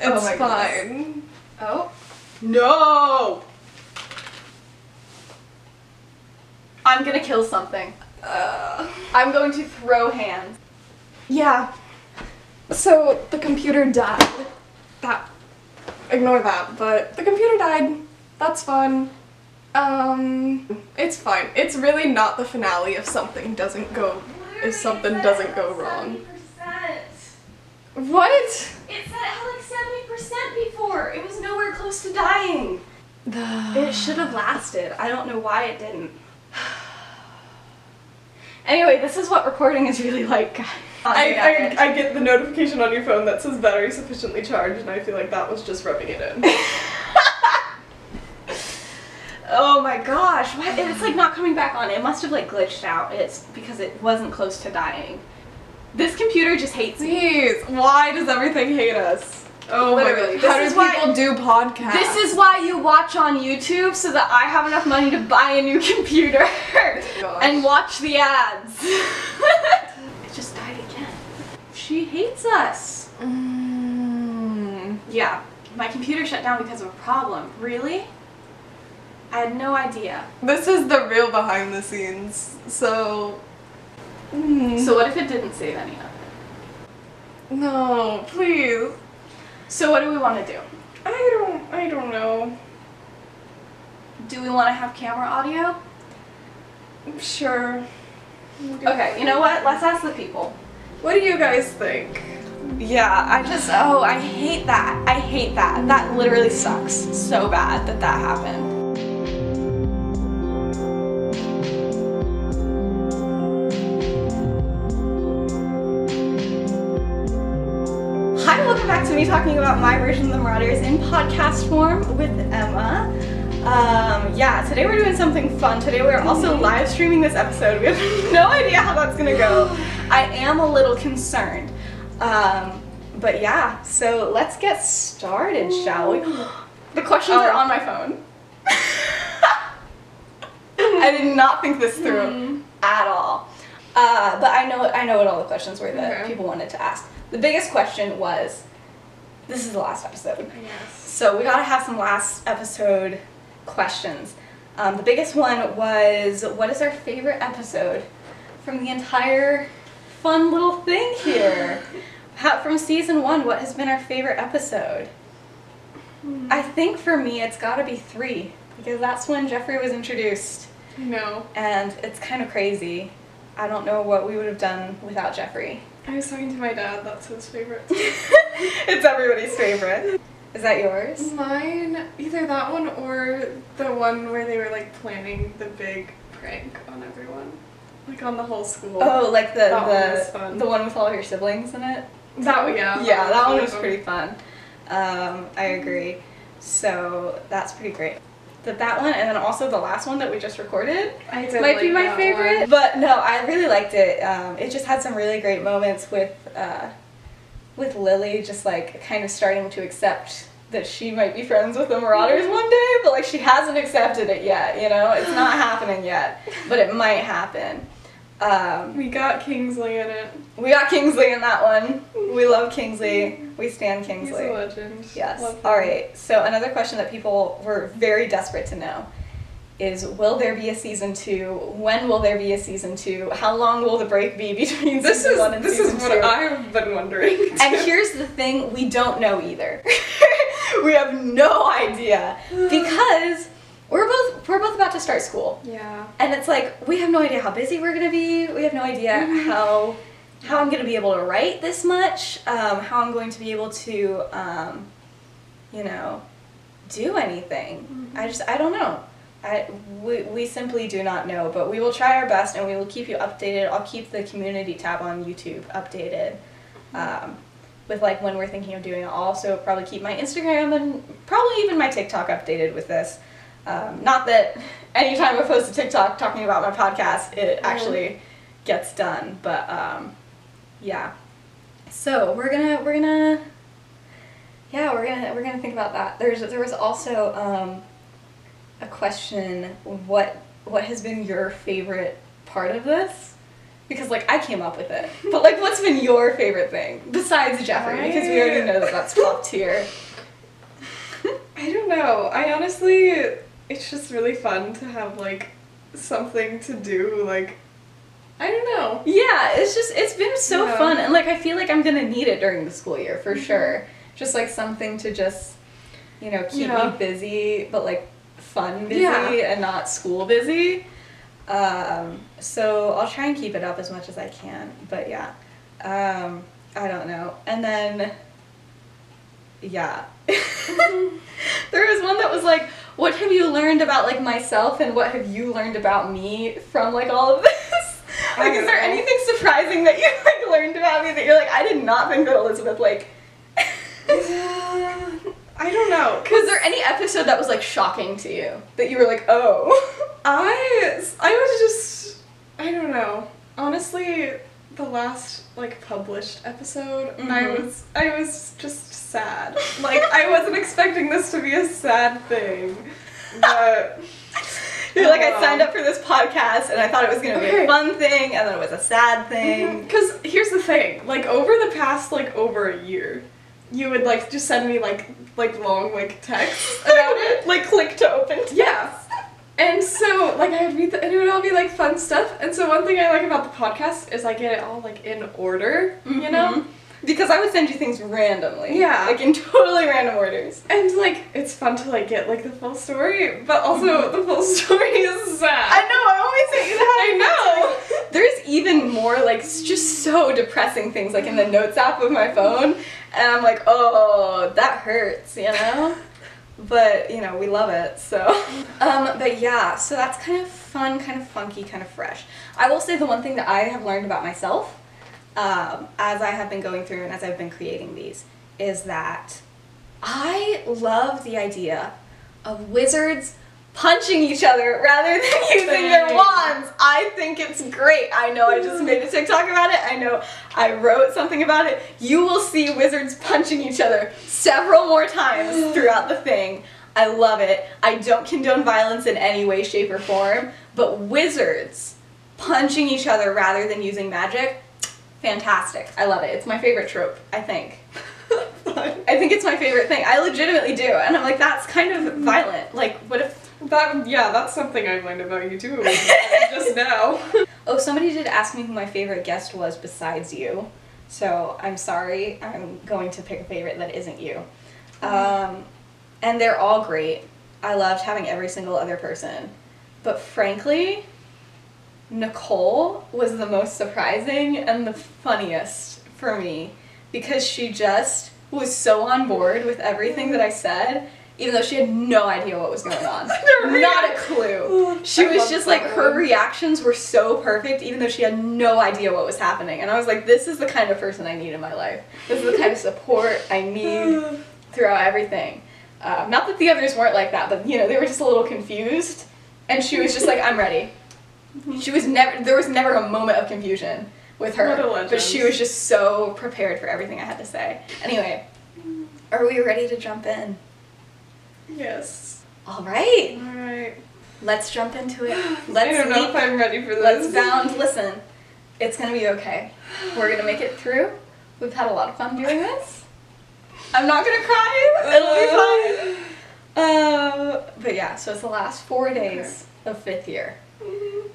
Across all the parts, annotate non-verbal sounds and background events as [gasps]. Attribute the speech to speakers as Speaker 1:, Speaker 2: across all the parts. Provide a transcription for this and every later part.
Speaker 1: It's
Speaker 2: my
Speaker 1: fine.
Speaker 2: Oh. No! I'm gonna kill something.
Speaker 1: Uh,
Speaker 2: I'm going to throw hands.
Speaker 1: yeah. So the computer died. That. Ignore that, but the computer died. That's fun. Um, it's fine. It's really not the finale if something doesn't go. If something doesn't go wrong. What?
Speaker 2: It said it had like 70% before. It was nowhere close to dying. The... It should have lasted. I don't know why it didn't. [sighs] Anyway, this is what recording is really like.
Speaker 1: I, I, I get the notification on your phone that says battery sufficiently charged, and I feel like that was just rubbing it in. [laughs]
Speaker 2: oh my gosh, what? It's like not coming back on. It must have like glitched out. It's because it wasn't close to dying. This computer just hates me.
Speaker 1: Please, why does everything hate us? Oh
Speaker 2: Literally,
Speaker 1: my god. How
Speaker 2: this
Speaker 1: do
Speaker 2: why-
Speaker 1: people do podcasts?
Speaker 2: This is why you watch on YouTube so that I have enough money to buy a new [laughs] computer and watch the ads. [laughs] it just died again. She hates us.
Speaker 1: Mm.
Speaker 2: Yeah, my computer shut down because of a problem. Really? I had no idea.
Speaker 1: This is the real behind the scenes. So. Mm.
Speaker 2: So what if it didn't save any of it?
Speaker 1: no, please.
Speaker 2: So what do we want to do?
Speaker 1: I don't. I don't know.
Speaker 2: Do we want to have camera audio?
Speaker 1: Sure.
Speaker 2: Okay, you know what? Let's ask the people.
Speaker 1: What do you guys think?
Speaker 2: Yeah, I just oh, I hate that. I hate that. That literally sucks so bad that that happened. Talking about my version of the Marauders in podcast form with Emma. Um, yeah, today we're doing something fun. Today we're also live streaming this episode. We have [laughs] no idea how that's gonna go. [gasps] I am a little concerned. Um, but yeah, so let's get started, shall we? [gasps] The questions are
Speaker 1: Oh.
Speaker 2: on my phone. [laughs] I did not think this through at all. Uh, but I know I know what all the questions were that
Speaker 1: Okay.
Speaker 2: people wanted to ask. The biggest question was, this is the last episode.
Speaker 1: Yes.
Speaker 2: So we gotta have some last episode questions. Um, the biggest one was, what is our favorite episode from the entire fun little thing here? [laughs] How, from season one, what has been our favorite episode? I think for me, it's gotta be three because that's when Jeffrey was introduced,
Speaker 1: No.
Speaker 2: and it's kind of crazy. I don't know what we would have done without Jeffrey.
Speaker 1: I was talking to my dad. That's his favorite. [laughs]
Speaker 2: it's everybody's favorite. Is that yours?
Speaker 1: Mine, either that one or the one where they were like planning the big prank on everyone, like on the whole school.
Speaker 2: Oh, like the
Speaker 1: That one
Speaker 2: the the one with all your siblings in it.
Speaker 1: that one, yeah.
Speaker 2: yeah, that one
Speaker 1: one
Speaker 2: was pretty fun. Um, I agree. So that's pretty great. That that one, and then also the last one that we just recorded might be my favorite.
Speaker 1: one.
Speaker 2: But no, I really liked it. Um, it just had some really great moments with uh, with Lily, just like kind of starting to accept that she might be friends with the Marauders one day, but like she hasn't accepted it yet. You know, it's not happening yet, but it might happen. Um,
Speaker 1: We got Kingsley in it.
Speaker 2: we got Kingsley in that one. We love Kingsley. We stand
Speaker 1: He's
Speaker 2: Kingsley.
Speaker 1: a legend.
Speaker 2: Yes. All right. So another question that people were very desperate to know is will there be a season 2? When will there be a season 2? How long will the break be [laughs] between
Speaker 1: This
Speaker 2: season
Speaker 1: is
Speaker 2: 1 and
Speaker 1: this
Speaker 2: season
Speaker 1: is
Speaker 2: 2?
Speaker 1: what I've been wondering.
Speaker 2: and here's the thing, we don't know either. [laughs] we have no idea [sighs] because we're both we're both about to start school.
Speaker 1: yeah.
Speaker 2: And it's like we have no idea how busy we're gonna be. We have no idea
Speaker 1: Mm-hmm.
Speaker 2: how how I'm gonna be able to write this much. Um, how I'm going to be able to, um, you know, do anything.
Speaker 1: Mm-hmm.
Speaker 2: I just I don't know. I we, we simply do not know, but we will try our best and we will keep you updated. I'll keep the community tab on YouTube updated. Um, with like when we're thinking of doing it. I'll also probably keep my Instagram and probably even my TikTok updated with this. Um, not that anytime I post a TikTok talking about my podcast, it actually gets done, but um, yeah. So we're gonna we're gonna yeah we're gonna we're gonna think about that. There's there was also um, a question what what has been your favorite part of this? because like I came up with it. But like, what's been your favorite thing besides Jeffrey? Because we already know that that's top tier. [laughs]
Speaker 1: I don't know. I honestly, it's just really fun to have like something to do. Like, I don't know.
Speaker 2: Yeah, it's just it's been so
Speaker 1: Yeah.
Speaker 2: fun, and like I feel like I'm gonna need it during the school year for sure. Just like something to just, you know, keep
Speaker 1: Yeah.
Speaker 2: me busy, but like fun busy
Speaker 1: Yeah.
Speaker 2: and not school busy. Um, so I'll try and keep it up as much as I can. But yeah, um, I don't know. And then, yeah, [laughs] there was one that was like, "What have you learned about like myself, and what have you learned about me from like all of [laughs] this?" like, is there anything surprising that you like learned about me that you're like, I did not think that Elizabeth like.
Speaker 1: I don't know. [laughs]
Speaker 2: Was there any episode that was like shocking to you that you were like, oh? [laughs]
Speaker 1: I I was just I don't know. Honestly, the last like published episode, I
Speaker 2: Mhm.
Speaker 1: was I was just sad. Like I wasn't expecting this to be a sad thing. But [laughs]
Speaker 2: You're like, I signed up for this podcast and I thought it was gonna be a fun thing, and then it was a sad thing.
Speaker 1: Because here's the thing, like over the past like over a year, you would like just send me like like long like texts about [laughs] it.
Speaker 2: like, click to open.
Speaker 1: Yeah. And so like I would read the, and it would all be like fun stuff. And so one thing I like about the podcast is I get it all like in order, you know?
Speaker 2: Mhm. Because I would send you things randomly.
Speaker 1: Yeah.
Speaker 2: Like in [laughs] totally random orders.
Speaker 1: And like it's fun to like get like the full story, but also the full [laughs] story is sad.
Speaker 2: I know, I always say that.
Speaker 1: I know.
Speaker 2: There's even more like just so depressing things like in the notes app of my phone, and I'm like, oh, that hurts, you know. But you know, we love it. So, [laughs] um, but yeah, so that's kind of fun, kind of funky, kind of fresh. I will say the one thing that I have learned about myself, um, as I have been going through and as I've been creating these, is that I love the idea of wizards punching each other rather than [laughs] using their wands. I think it's great. I know I just made a [laughs] TikTok about it. I know I wrote something about it. You will see wizards punching each other several more times [sighs] throughout the thing. I love it. I don't condone violence in any way, shape, or form, but wizards punching each other rather than using magic, fantastic. I love it. It's my favorite trope, I think. [laughs] I think it's my favorite thing. I legitimately do. And I'm like, that's kind of violent. Like, what if.
Speaker 1: That yeah, that's something I learned about you too just now. [laughs]
Speaker 2: Oh, somebody did ask me who my favorite guest was besides you. So I'm sorry. I'm going to pick a favorite that isn't you. Um, and they're all great. I loved having every single other person. But frankly, Nicole was the most surprising and the funniest for me because she just was so on board with everything that I said, even though she had no idea what was going on. [laughs] Not a clue. [laughs] She
Speaker 1: I
Speaker 2: was just like, her reactions were so perfect, even though she had no idea what was happening. And I was like, this is the kind of person I need in my life. This is the kind of support I need [sighs] throughout everything. Um, not that the others weren't like that, but you know, they were just a little confused. And she was just like, I'm ready. [laughs] She was never, there was never a moment of confusion with her. But she was just so prepared for everything I had to say. Anyway, are we ready to jump in?
Speaker 1: Yes.
Speaker 2: All right,
Speaker 1: Alright.
Speaker 2: let's jump into it. Let's [sighs]
Speaker 1: I don't know
Speaker 2: leap
Speaker 1: if I'm ready for this.
Speaker 2: Let's bound. Listen, it's gonna be okay. We're gonna make it through. We've had a lot of fun doing [laughs] this. I'm not gonna cry. It'll be fine. Uh, but yeah, so it's the last four days of fifth year.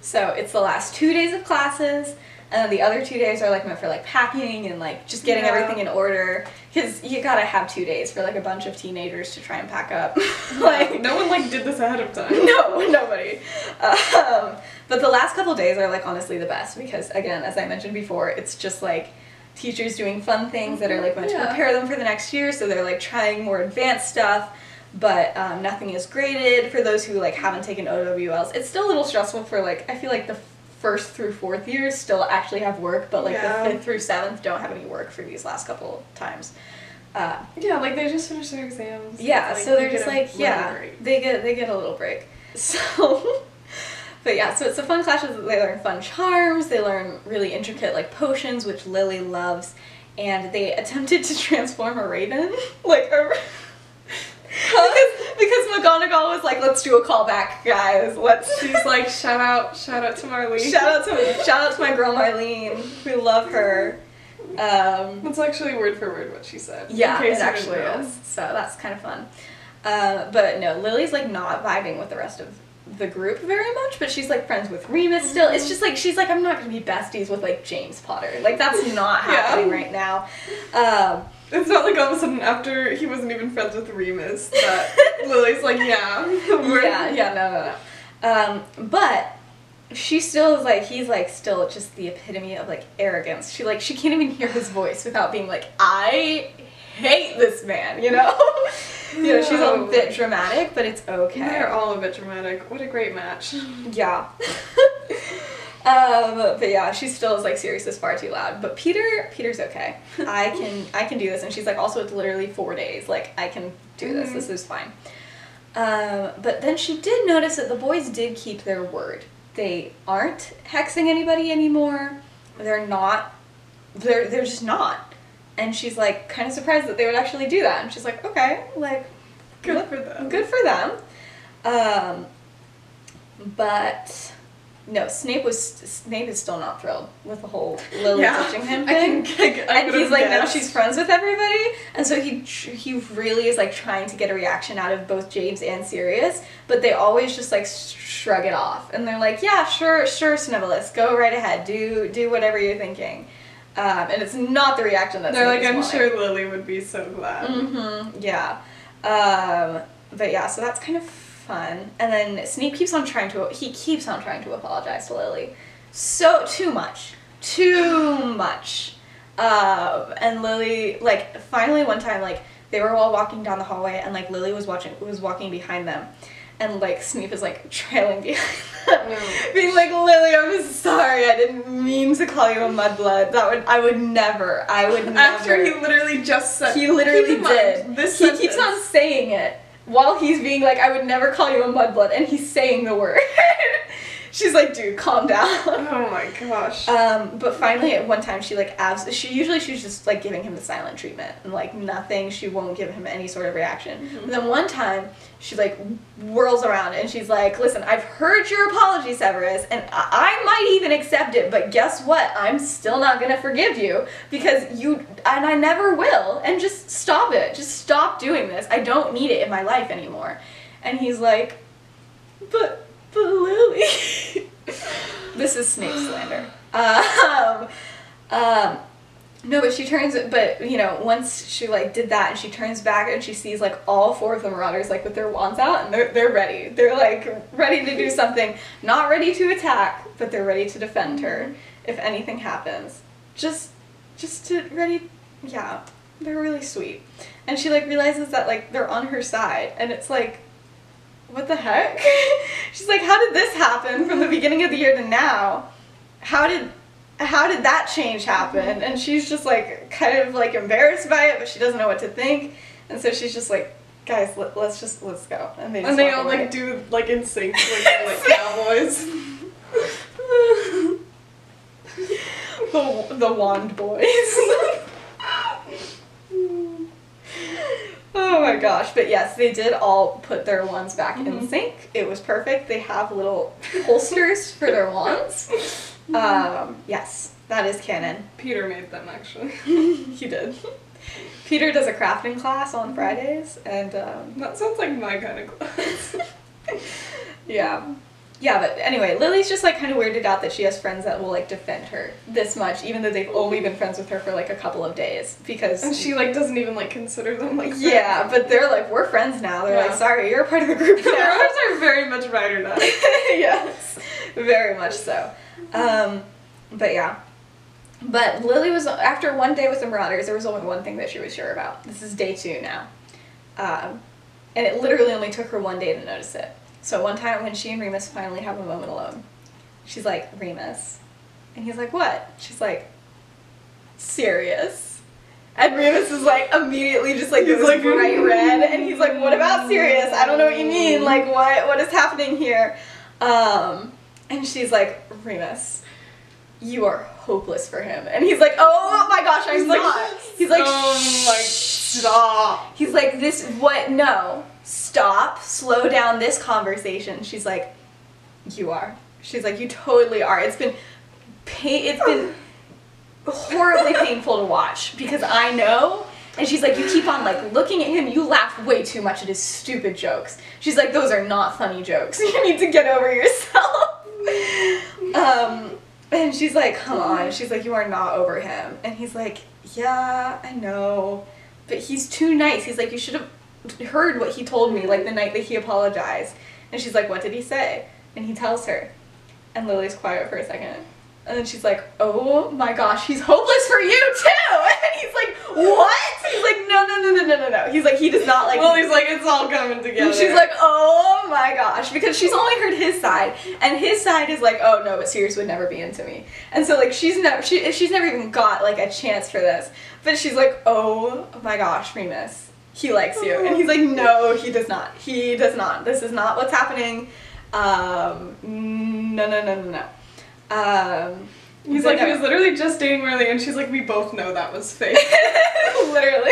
Speaker 2: So it's the last two days of classes, and then the other two days are like meant for like packing and like just getting
Speaker 1: Yeah.
Speaker 2: everything in order. Cause you gotta have two days for like a bunch of teenagers to try and pack up. [laughs] like
Speaker 1: no one like did this ahead of time. [laughs]
Speaker 2: no, nobody. Um, but the last couple days are like honestly the best because again, as I mentioned before, it's just like teachers doing fun things that are like meant to prepare them for the next year. So they're like trying more advanced stuff, but um, nothing is graded for those who like haven't taken OWLs. It's still a little stressful for like I feel like the first through fourth years still actually have work, but like
Speaker 1: Yeah.
Speaker 2: the fifth through seventh don't have any work for these last couple times. Uh,
Speaker 1: Yeah, like they just finished their exams.
Speaker 2: yeah,
Speaker 1: like,
Speaker 2: so they're just like, yeah,
Speaker 1: break.
Speaker 2: they get they get a little break. [laughs] So, but yeah, so it's a fun class. They learn fun charms. They learn really intricate like potions, which Lily loves, and they attempted to [laughs] transform a raven, [laughs] like a. because, because McGonagall was like, let's do a callback, guys. Let's [laughs]
Speaker 3: She's like, shout out, shout out to Marlene.
Speaker 2: shout out to shout out to my girl Marlene. We love her. Um,
Speaker 3: That's actually word for word what she said.
Speaker 2: yeah, it actually is. So that's kind of fun. Uh, but no, Lily's like not vibing with the rest of the group very much, but she's like friends with Remus still. It's just like she's like I'm not gonna be besties with like James Potter. Like that's not [laughs]
Speaker 3: Yeah.
Speaker 2: happening right now. Um,
Speaker 3: It's not like all of a sudden after he wasn't even friends with Remus that [laughs] Lily's like, yeah. [laughs] we're-
Speaker 2: yeah, yeah, no, no, no. Um, but she still is like he's like still just the epitome of like arrogance. She like she can't even hear his voice without being like, I hate this man, you know? [laughs] you know, she's a bit dramatic, but it's okay.
Speaker 3: They're all a bit dramatic. What a great match.
Speaker 2: Yeah. Um, but yeah, she still is like Sirius is far too loud. But Peter, Peter's okay. [laughs] I can I can do this, and she's like also it's literally four days. Like I can do this.
Speaker 3: Mhm.
Speaker 2: This is fine. Um, but then she did notice that the boys did keep their word. They aren't hexing anybody anymore. They're not. They're they're just not. And she's like kind of surprised that they would actually do that. And she's like, okay, like
Speaker 3: Good
Speaker 2: what-
Speaker 3: for them.
Speaker 2: Good for them. Um, but no, Snape was Snape is still not thrilled with the whole Lily
Speaker 3: Yeah.
Speaker 2: touching him
Speaker 3: I
Speaker 2: thing.
Speaker 3: can- I
Speaker 2: and he's like, now she's friends with everybody, and so he he really is like trying to get a reaction out of both James and Sirius, but they always just like shrug it off, and they're like, yeah, sure, sure, Snivellus, go right ahead, do do whatever you're thinking, um, and it's not the reaction that
Speaker 3: They're
Speaker 2: Snape
Speaker 3: like, I'm
Speaker 2: wanting.
Speaker 3: sure Lily would be so glad.
Speaker 2: Mm-hmm. Yeah. Um, but yeah, so that's kind of fun. And then Snape keeps on trying to he keeps on trying to apologize to Lily. So too much. Too much. Um, and Lily like finally one time like they were all walking down the hallway and like Lily was watching was walking behind them. And like Snape is like [laughs] trailing behind them,
Speaker 3: No.
Speaker 2: being like, "Lily, I'm sorry. I didn't mean to call you a mudblood. That would I would never. I would never."
Speaker 3: After he literally just said
Speaker 2: He literally
Speaker 3: mind,
Speaker 2: did.
Speaker 3: This
Speaker 2: he keeps on saying it while he's being like, I would never call you a mudblood, and he's saying the word. [laughs] She's like, dude, calm down.
Speaker 3: Oh my gosh.
Speaker 2: Um, but finally, at one time, she like abs. She usually she's just like giving him the silent treatment and like nothing. She won't give him any sort of reaction. But then one time, she like whirls around and she's like, "Listen, I've heard your apology, Severus, and I, I might even accept it. But guess what? I'm still not gonna forgive you because you and I never will. And just stop it. Just stop doing this. I don't need it in my life anymore." And he's like, "But." But Lily. [laughs] this is Snape slander. [laughs] Um, um, no, but she turns. But you know, once she like did that, and she turns back and she sees like all four of the Marauders like with their wands out, and they're they're ready. They're like ready to do something. Not ready to attack, but they're ready to defend her if anything happens. Just, just to ready. Yeah, they're really sweet. And she like realizes that like they're on her side, and it's like what the heck? [laughs] She's like, how did this happen from the beginning of the year to now? How did how did that change happen? And she's just like kind of like embarrassed by it, but she doesn't know what to think. And so she's just like, guys, let, let's just let's go. And they just
Speaker 3: and they all
Speaker 2: away.
Speaker 3: like do like in sync, like, [laughs] like cowboys. [laughs]
Speaker 2: the the wand boys. oh my gosh! But yes, they did all put their wands back in
Speaker 3: Mhm.
Speaker 2: sync. It was perfect. They have little holsters for their wands. Um, yes, that is canon.
Speaker 3: Peter made them actually. [laughs]
Speaker 2: he did. Peter does a crafting class on Fridays, and um,
Speaker 3: That sounds like my kind of class. [laughs]
Speaker 2: yeah. Yeah, but anyway, Lily's just like kind of weirded out that she has friends that will like defend her this much, even though they've only been friends with her for like a couple of days. Because
Speaker 3: and she like doesn't even like consider them like
Speaker 2: yeah, but they're like we're friends now. They're like, sorry, you're a part of the group
Speaker 3: Their
Speaker 2: now.
Speaker 3: arms are very much or die. [laughs]
Speaker 2: yes, very much so. Um, but yeah. But Lily was after one day with the Marauders. There was only one thing that she was sure about. This is day two now, um, and it literally only took her one day to notice it. So one time when she and Remus finally have a moment alone, she's like Remus, and he's like, "What?" She's like, "Sirius." And Remus is like immediately just like
Speaker 3: He's
Speaker 2: goes
Speaker 3: like,
Speaker 2: bright red, and he's like, "What about Sirius? I don't know what you mean. Like, what what is happening here?" Um, and she's like, "Remus, you are hopeless for him." And he's like, "Oh my gosh, I'm
Speaker 3: He's like,
Speaker 2: not." he's like,
Speaker 3: oh my
Speaker 1: Stop.
Speaker 2: He's like, this, what? No. Stop. Slow down this conversation. She's like, you are. She's like, you totally are. It's been, pain, it's been horribly [laughs] painful to watch because I know. And she's like, you keep on like looking at him. You laugh way too much at his stupid jokes. She's like, those are not funny jokes. [laughs] You need to get over yourself. [laughs] um, and she's like, come on. She's like, you are not over him. And he's like, yeah, I know, but he's too nice. He's like, you should have heard what he told me like the night that he apologized. And she's like, what did he say? And he tells her. And Lily's quiet for a second. And then she's like, oh my gosh, he's hopeless for you too. [laughs] And he's like, what? He's like, no, no, no, no, no, no, no. He's like, he does not like.
Speaker 1: Well, he's like, it's all coming together.
Speaker 2: And she's like, oh my gosh, because she's only heard his side, and his side is like, oh no, but Sirius would never be into me, and so like she's never she she's never even got like a chance for this, but she's like, oh my gosh, Remus, he likes you, and he's like, no, he does not, he does not. This is not what's happening. Um, no, no, no, no, no. Um,
Speaker 1: He's like, he was literally just dating Riley, and she's like, we both know that was fake. [laughs]
Speaker 2: literally.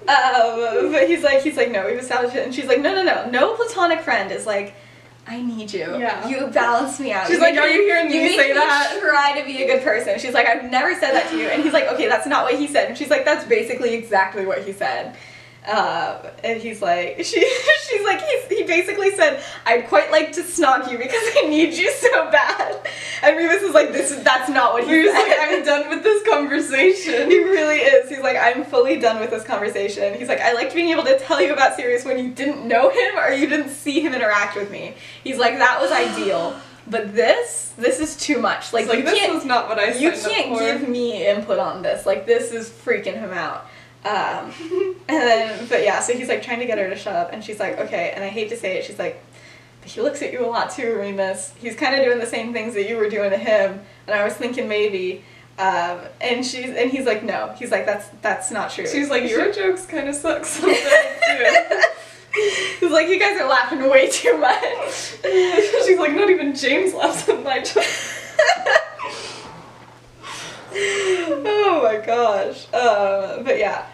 Speaker 2: Um, but he's like, he's like, no, we've established it, and she's like, no, no, no, no platonic friend is like, I need you.
Speaker 1: Yeah.
Speaker 2: You balance me out.
Speaker 1: She's
Speaker 2: You
Speaker 1: like, are you hearing me
Speaker 2: make
Speaker 1: say that?
Speaker 2: Try to be a good person. She's like, I've never said that to you, and he's like, okay, that's not what he said. And she's like, that's basically exactly what he said. Um, and he's like, [laughs] she, she's like, he's, he basically said, I'd quite like to snog you because I need you so bad. And Remus is like, this is, that's not what he
Speaker 1: He was like, I'm done with this conversation.
Speaker 2: He really is. He's like, I'm fully done with this conversation. He's like, I liked being able to tell you about Sirius when you didn't know him or you didn't see him interact with me. He's like, that was ideal. But this, this is too much. Like,
Speaker 1: like, this was not what I
Speaker 2: you can't give me input on this. Like, this is freaking him out. Um, [laughs] and then, but yeah, so he's like trying to get her to shut up, and she's like, okay. And I hate to say it, she's like, but he looks at you a lot too, Remus. He's kind of doing the same things that you were doing to him. And I was thinking maybe. Um, and she's and he's like, no. He's like, that's that's not true.
Speaker 1: She's like, your jokes kind of suck sometimes too. [laughs]
Speaker 2: He's like, you guys are laughing way too much. [laughs]
Speaker 1: She's like, not even James laughs at my jokes.
Speaker 2: oh my gosh. Um, but yeah.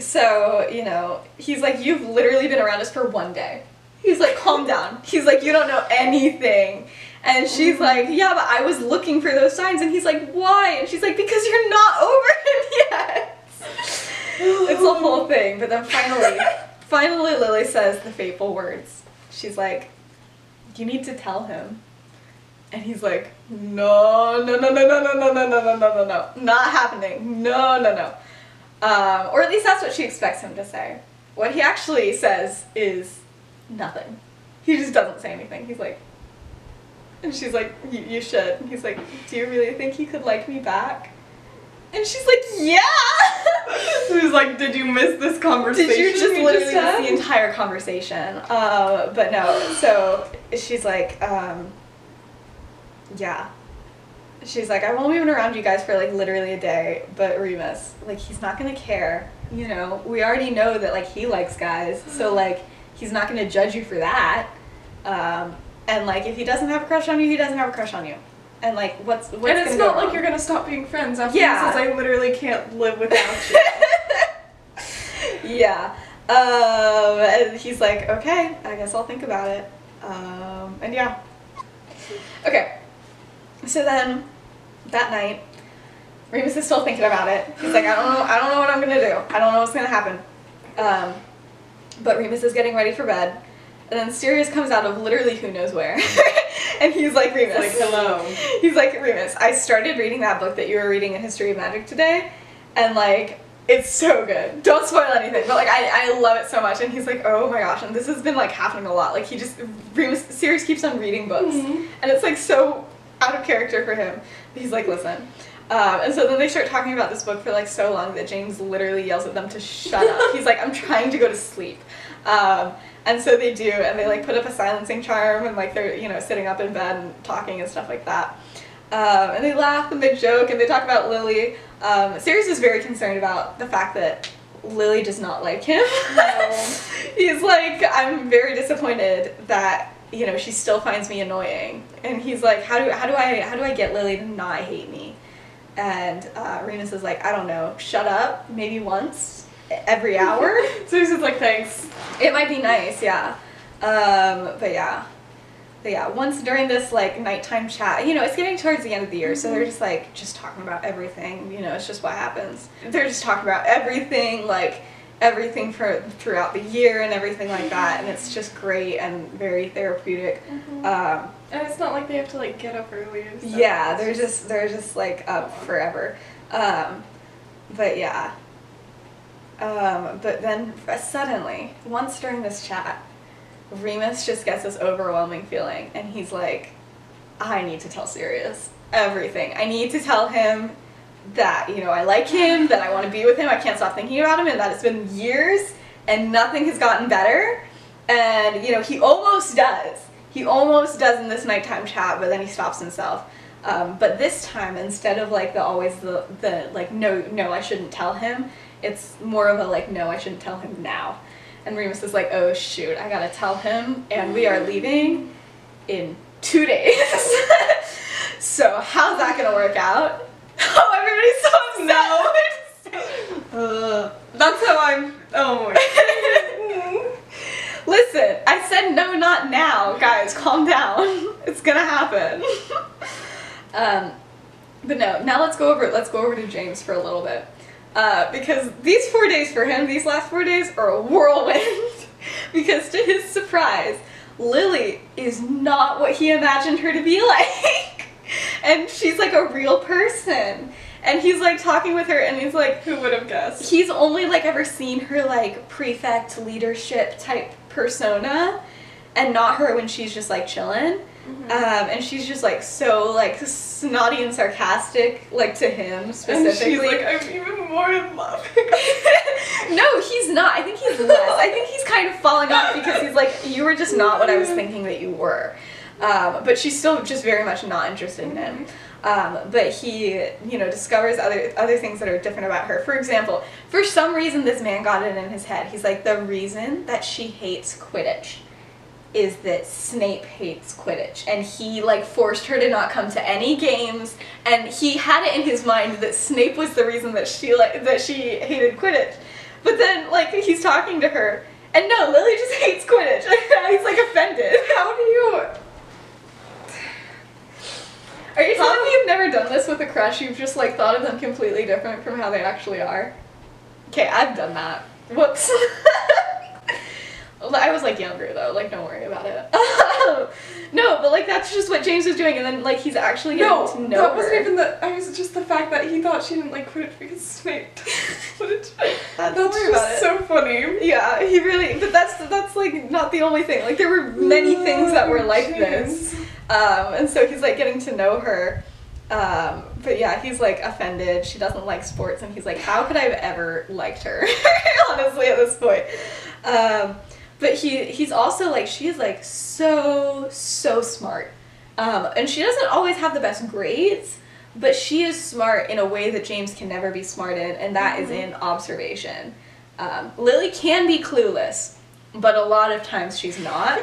Speaker 2: So, you know, he's like, you've literally been around us for one day. He's like, calm down. He's like, you don't know anything. And she's like, yeah, but I was looking for those signs. And he's like, why? And she's like, because you're not over him yet. it's a whole thing. But then finally, finally, Lily says the fateful words. She's like, you need to tell him. And he's like, no, no, no, no, no, no, no, no, no, no, no, no, no, not happening. No, no, no. Um, or at least that's what she expects him to say. What he actually says is nothing. He just doesn't say anything. He's like, and she's like, you, you should. And he's like, do you really think he could like me back? And she's like, yeah. [laughs]
Speaker 1: He's like, did you miss this conversation?
Speaker 2: Did you just
Speaker 1: we
Speaker 2: literally miss the entire conversation? Uh, but no, so she's like, um, yeah. She's like, I've only been around you guys for like literally a day, but Remus, like, he's not gonna care. You know, we already know that like he likes guys, so like, he's not gonna judge you for that. Um, and like, if he doesn't have a crush on you, he doesn't have a crush on you. And like, what's what's
Speaker 1: and it's not like
Speaker 2: wrong?
Speaker 1: you're gonna stop being friends after
Speaker 2: Yeah.
Speaker 1: he says I literally can't live without you. [laughs]
Speaker 2: yeah. Um, and he's like, okay, I guess I'll think about it. Um, and yeah. Okay. So then, that night, Remus is still thinking about it. He's like, I don't know, I don't know what I'm gonna do. I don't know what's gonna happen. Um, but Remus is getting ready for bed, and then Sirius comes out of literally who knows where, [laughs] and he's like, Remus,
Speaker 1: like, hello.
Speaker 2: He's like, Remus, I started reading that book that you were reading in History of Magic today, and like, it's so good. Don't spoil anything, but like, I, I love it so much. And he's like, oh my gosh, and this has been like happening a lot. Like, he just, Remus, Sirius keeps on reading books,
Speaker 1: Mhm.
Speaker 2: and it's like so out of character for him. He's like, listen. Um, and so then they start talking about this book for like so long that James literally yells at them to shut up. [laughs] He's like, I'm trying to go to sleep. Um, and so they do, and they like put up a silencing charm, and like they're you know sitting up in bed and talking and stuff like that. Um, and they laugh and they joke and they talk about Lily. Um, Sirius is very concerned about the fact that Lily does not like him.
Speaker 1: No. [laughs]
Speaker 2: he's like, I'm very disappointed that you know she still finds me annoying. And he's like, how do how do I how do I get Lily to not hate me? And uh, Remus is like, I don't know, shut up, maybe once. every [laughs] hour.
Speaker 1: So he's just like, thanks.
Speaker 2: It might be nice, yeah. Um, but yeah. But yeah, once during this like nighttime chat, you know, it's getting towards the end of the year, so they're just like just talking about everything, you know, it's just what happens. They're just talking about everything, like everything for throughout the year and everything like that, and it's just great and very therapeutic. Um,
Speaker 1: And it's not like they have to like get up early and stuff.
Speaker 2: yeah, they're just they're just like up forever. Um, but yeah. Um, but then suddenly, once during this chat, Remus just gets this overwhelming feeling, and he's like, "I need to tell Sirius everything. I need to tell him that you know I like him, that I want to be with him. I can't stop thinking about him, and that it's been years and nothing has gotten better." And you know he almost does. He almost does in this nighttime chat, but then he stops himself. Um, but this time, instead of like the always the the like no no I shouldn't tell him, it's more of a like no I shouldn't tell him now. And Remus is like oh shoot I gotta tell him, and we are leaving in two days. [laughs] so how's that gonna work out? Oh, everybody's so upset.
Speaker 1: Uh, [laughs] that's how I'm. Oh my. [laughs]
Speaker 2: Listen, I said no, not now, guys. Calm down. It's gonna happen. [laughs] um, but no. Now let's go over. Let's go over to James for a little bit, uh, because these four days for him, these last four days, are a whirlwind. because to his surprise, Lily is not what he imagined her to be like, and she's like a real person. And he's like talking with her, and he's like,
Speaker 1: Who would have guessed?
Speaker 2: he's only like ever seen her like prefect leadership type persona and not her when she's just like chilling
Speaker 1: Mm-hmm.
Speaker 2: um, and she's just like so like snotty and sarcastic like to him specifically.
Speaker 1: And she's like, I'm even more in love. [laughs]
Speaker 2: no he's not i think he's less i think he's kind of falling off because he's like you were just not what i was thinking that you were um, but she's still just very much not interested in him um, but he you know discovers other other things that are different about her for example for some reason this man got it in his head he's like the reason that she hates quidditch is that Snape hates Quidditch and he like forced her to not come to any games and he had it in his mind that Snape was the reason that she like that she hated Quidditch. But then like he's talking to her and no, Lily just [laughs] hates Quidditch. [laughs] he's like offended. [laughs]
Speaker 1: How do you?
Speaker 2: Are you telling me you've never done this with a crush? You've just like thought of them completely different from how they actually are? Okay, I've done that. Whoops. [laughs] I was like younger though, like don't worry about it. [laughs] no, but like that's just what James was doing, and then like he's actually getting
Speaker 1: No,
Speaker 2: to know
Speaker 1: that wasn't even the. I was just the fact that he thought she didn't like Quidditch because Snape Quidditch.
Speaker 2: That's
Speaker 1: That's just so funny.
Speaker 2: Yeah, he really. But that's that's like not the only thing. Like there were many things that were like this. Um, and so he's like getting to know her. Um, but yeah, he's like offended. She doesn't like sports, and he's like, how could I have ever liked her? [laughs] Honestly, at this point. Um, but he he's also like she is like so so smart, um, and she doesn't always have the best grades, but she is smart in a way that James can never be smart in, and that is in observation. Um, Lily can be clueless, but a lot of times she's not.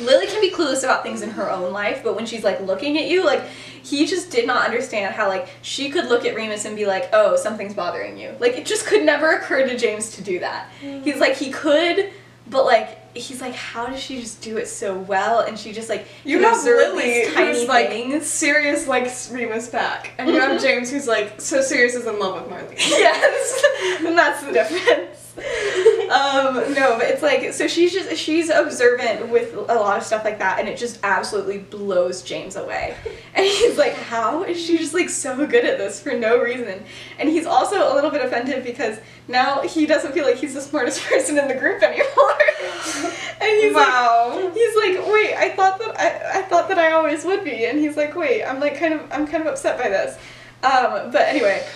Speaker 2: Lily can be clueless about things in her own life, but when she's like looking at you, like he just did not understand how like she could look at Remus and be like, "Oh, something's bothering you." Like it just could never occur to James to do that. He's like he could, but like he's like, how does she just do it so well? And she just like
Speaker 1: You have Lily, who's like
Speaker 2: things.
Speaker 1: Sirius, like Remus back, and you have [laughs] James, who's like so Sirius is in love with Marlene.
Speaker 2: yes, [laughs] and that's the difference. Um, no, but it's like so she's just she's observant with a lot of stuff like that, and it just absolutely blows James away. [laughs] And he's like, "How is she just like so good at this for no reason?" And he's also a little bit offended because now he doesn't feel like he's the smartest [laughs] person in the group anymore. [laughs] and he's
Speaker 1: Wow.
Speaker 2: like, he's like, "Wait, I thought that I, I thought that I always would be," and he's like, "Wait, I'm like kind of I'm kind of upset by this." Um, but anyway,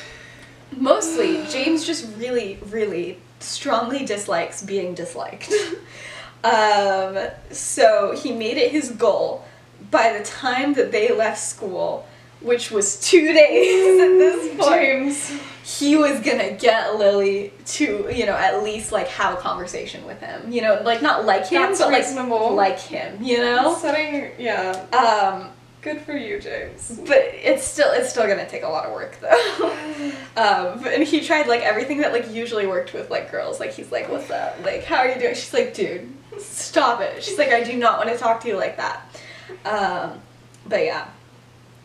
Speaker 2: mostly James just really, really strongly dislikes being disliked. [laughs] um, so he made it his goal by the time that they left school, which was two [laughs] days at this point,
Speaker 1: James.
Speaker 2: he was gonna get Lily to, you know, at least like have a conversation with him. You know, like not like him,
Speaker 1: That's
Speaker 2: but like
Speaker 1: reasonable.
Speaker 2: like him. You know.
Speaker 1: Setting, yeah.
Speaker 2: Um,
Speaker 1: Good for you, James.
Speaker 2: but it's still it's still gonna take a lot of work though. [laughs] um, and he tried like everything that like usually worked with like girls. Like he's like, "What's up? Like, how are you doing?" She's like, "Dude, stop it." She's like, "I do not want to talk to you like that." Um, but yeah,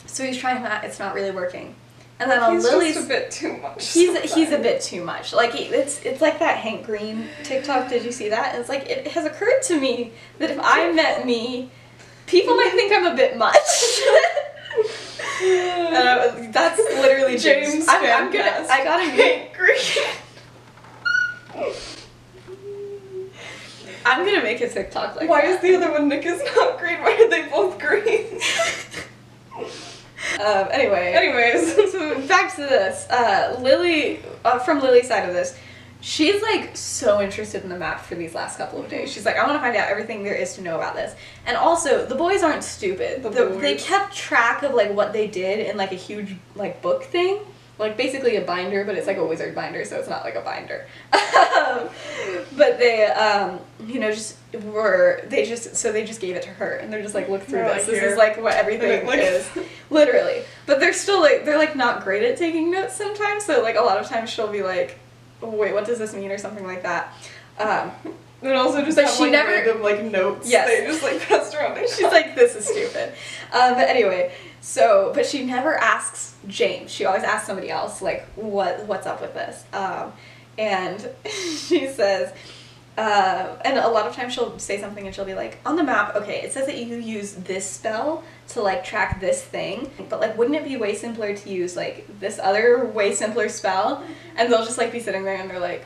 Speaker 2: so he's trying that. It's not really working. And then on
Speaker 1: He's
Speaker 2: Lily's,
Speaker 1: just a bit too much.
Speaker 2: he's he's a bit too much. Like he, it's it's like that Hank Green TikTok. Did you see that? It's like it has occurred to me that if I met me, people might think I'm a bit much. I- [laughs] that's literally James.
Speaker 1: James
Speaker 2: I'm, I'm gonna. I gotta. [laughs]
Speaker 1: Green.
Speaker 2: I'm gonna make a TikTok like
Speaker 1: Why
Speaker 2: that.
Speaker 1: is the other one Nick is not green? Why are they both green? [laughs]
Speaker 2: Um, anyway.
Speaker 1: Anyways.
Speaker 2: so back to this. Uh, Lily, uh, from Lily's side of this, she's like so interested in the map for these last couple of days. She's like, I want to find out everything there is to know about this. And also, the boys aren't stupid.
Speaker 1: The
Speaker 2: The- They kept track of like what they did in like a huge like book thing. Like basically a binder, but it's like a wizard binder, so it's not like a binder. [laughs] But they, um, you know, just were they just so they just gave it to her, and they're just like, look through
Speaker 1: They're
Speaker 2: this.
Speaker 1: like,
Speaker 2: this is like what [laughs] everything [laughs]
Speaker 1: Like-
Speaker 2: is, literally. But they're still like they're like not great at taking notes sometimes. So like a lot of times she'll be like, oh, wait, what does this mean or something like that. Um, [laughs]
Speaker 1: And also just
Speaker 2: But
Speaker 1: have
Speaker 2: she
Speaker 1: like
Speaker 2: never-
Speaker 1: random like notes.
Speaker 2: Yes.
Speaker 1: They just like passed around. [laughs]
Speaker 2: She's like, this is stupid. Um, but anyway, so but she never asks James. She always asks somebody else, like, what what's up with this? Um, and [laughs] she says, uh, and a lot of times she'll say something and she'll be like, on the map, okay, it says that you use this spell to like track this thing, but like, wouldn't it be way simpler to use like this other way simpler spell? And they'll just like be sitting there and they're like.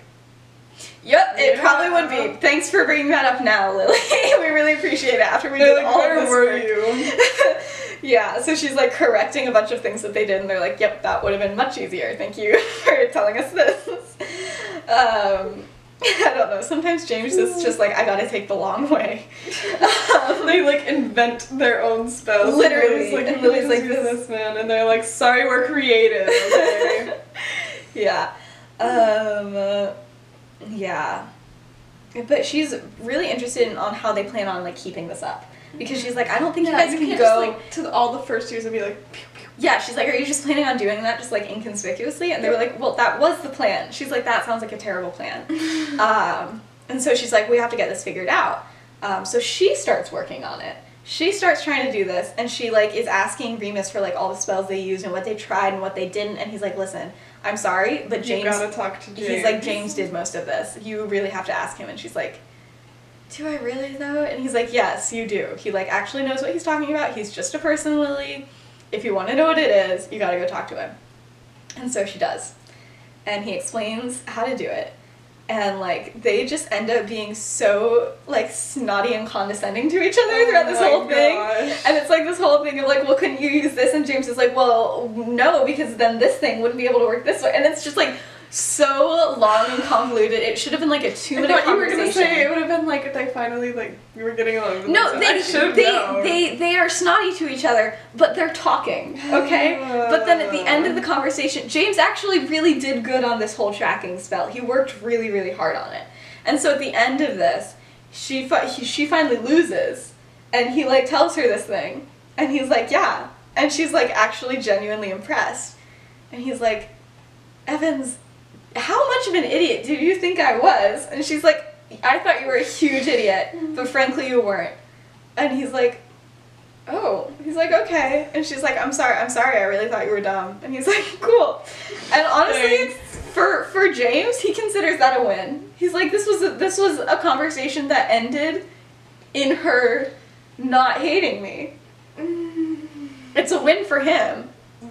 Speaker 2: Yep, it probably would be. Thanks for bringing that up now, Lily. [laughs] we really appreciate it after we did
Speaker 1: like,
Speaker 2: all
Speaker 1: where
Speaker 2: of this
Speaker 1: were
Speaker 2: work."
Speaker 1: you? [laughs]
Speaker 2: yeah, so she's like correcting a bunch of things that they did, and they're like, "Yep, that would have been much easier. Thank you [laughs] for telling us this." Um, [laughs] I don't know. Sometimes James is just like, "I gotta take the long way." Um, [laughs]
Speaker 1: they like invent their own spells.
Speaker 2: Literally,
Speaker 1: like, [laughs]
Speaker 2: and
Speaker 1: Lily's
Speaker 2: like,
Speaker 1: like
Speaker 2: this-
Speaker 1: this man, and they're like, sorry, we're creative. Okay.
Speaker 2: yeah. Um, uh, yeah. But she's really interested in on how they plan on like keeping this up because she's like, I don't think you guys can
Speaker 1: can't
Speaker 2: go.
Speaker 1: just, like to the, all the first years and be like, pew, pew.
Speaker 2: Yeah, she's like, Are you just planning on doing that just like inconspicuously? And they were like, Well, that was the plan. She's like, That sounds like a terrible plan. [laughs] um, and so she's like, We have to get this figured out. Um, so she starts working on it. She starts trying to do this, and she like is asking Remus for like all the spells they used and what they tried and what they didn't. And he's like, Listen, I'm sorry, but
Speaker 1: you
Speaker 2: James.
Speaker 1: gotta talk to James.
Speaker 2: He's like, James did most of this. You really have to ask him. And she's like, Do I really though? And he's like, Yes, you do. He like actually knows what he's talking about. He's just a person, Lily. If you want to know what it is, you gotta go talk to him. And so she does. And he explains how to do it. And like they just end up being so like snotty and condescending to each other
Speaker 1: Oh
Speaker 2: throughout this whole thing. And it's like this whole thing of like, well, couldn't you use this? And James is like, well, no, because then this thing wouldn't be able to work this way. And it's just like so long and convoluted. It should have been like a two minute
Speaker 1: thought you were
Speaker 2: conversation.
Speaker 1: gonna say it would have been like if they finally like you were getting along. with
Speaker 2: No, they. They,
Speaker 1: known.
Speaker 2: they they are snotty to each other, but they're talking, okay? but then at the end of the conversation, James actually really did good on this whole tracking spell. He worked really really hard on it. And so at the end of this, she fi- he, she finally loses, and he like tells her this thing, and he's like, "Yeah." And she's like actually genuinely impressed. And he's like, "Evans, how much of an idiot did you think I was?" And she's like, "I thought you were a huge idiot, but mm-hmm. frankly you weren't." And he's like, "Oh." He's like, "Okay." And she's like, "I'm sorry. I'm sorry. I really thought you were dumb." And he's [laughs] like, "Cool." And honestly, for for James, he considers that a win. He's like, "This was a, this was a conversation that ended in her not hating me. Mm-hmm. It's a win for him."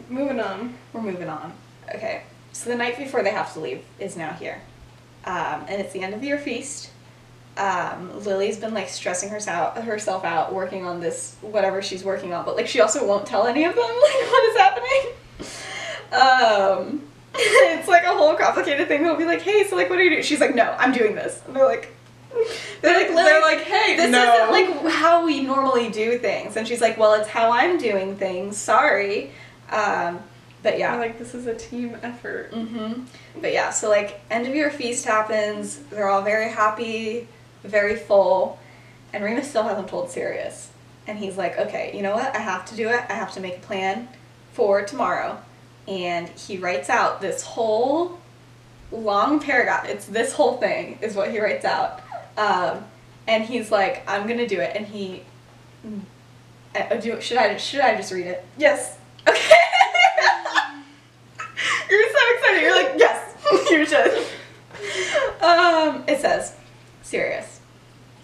Speaker 1: Moving on.
Speaker 2: We're moving on. Okay. So the night before they have to leave is now here. Um, and it's the end of your feast. Um, Lily's been like stressing herself herself out working on this whatever she's working on, but like she also won't tell any of them [laughs] like what is happening. Um, [laughs] it's like a whole complicated thing. They'll be like, "Hey, so like, what are you doing?" She's like, "No, I'm doing this." And they're like, [laughs] "They're like, Lily,
Speaker 1: They're like, hey,
Speaker 2: this
Speaker 1: no.
Speaker 2: isn't like how we normally do things." And she's like, "Well, it's how I'm doing things. Sorry." Um, but yeah,
Speaker 1: like this is a team effort.
Speaker 2: hmm But yeah, so like end of year feast happens. They're all very happy, very full, and Remus still hasn't told Sirius. And he's like, okay, you know what? I have to do it. I have to make a plan for tomorrow. And he writes out this whole long paragraph. It's this whole thing is what he writes out. Um, and he's like, I'm gonna do it. And he, uh, do should I should I just read it?
Speaker 1: Yes. [laughs]
Speaker 2: Okay. Excited. You're like, yes, [laughs] you should. Um, it says, Sirius.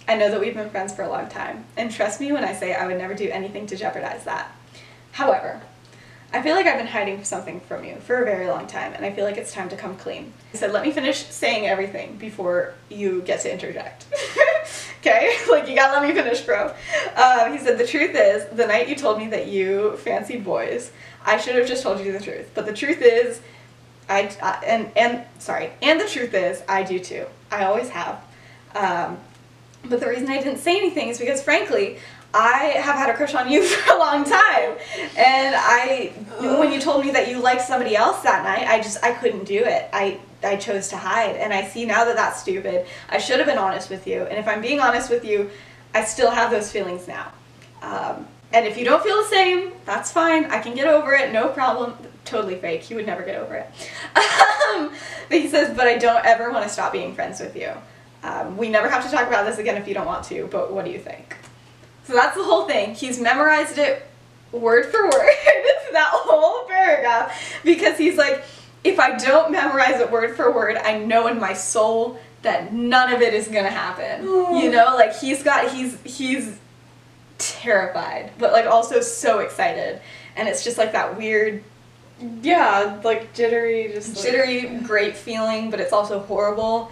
Speaker 2: I know that we've been friends for a long time, and trust me when I say I would never do anything to jeopardize that. However, I feel like I've been hiding something from you for a very long time, and I feel like it's time to come clean. He said, let me finish saying everything before you get to interject. [laughs] okay? Like, you gotta let me finish, bro. Um, he said, the truth is, the night you told me that you fancied boys, I should have just told you the truth. But the truth is, I, and and sorry, and the truth is, I do too. I always have. Um, but the reason I didn't say anything is because, frankly, I have had a crush on you [laughs] for a long time, and I, when you told me that you liked somebody else that night, I just I couldn't do it. I I chose to hide, and I see now that that's stupid. I should have been honest with you, and if I'm being honest with you, I still have those feelings now. Um, and if you don't feel the same, that's fine. I can get over it, no problem. Totally fake. He would never get over it. Um, but he says, but I don't ever want to stop being friends with you. Um, we never have to talk about this again if you don't want to, but what do you think? So that's the whole thing. He's memorized it word for [laughs] word, that whole paragraph, because he's like, if I don't memorize it word for word, I know in my soul that none of it is gonna happen. You know, like he's got, he's, he's terrified, but like also so excited. And it's just like that weird,
Speaker 1: Yeah, like jittery, just like,
Speaker 2: jittery, great feeling, but it's also horrible.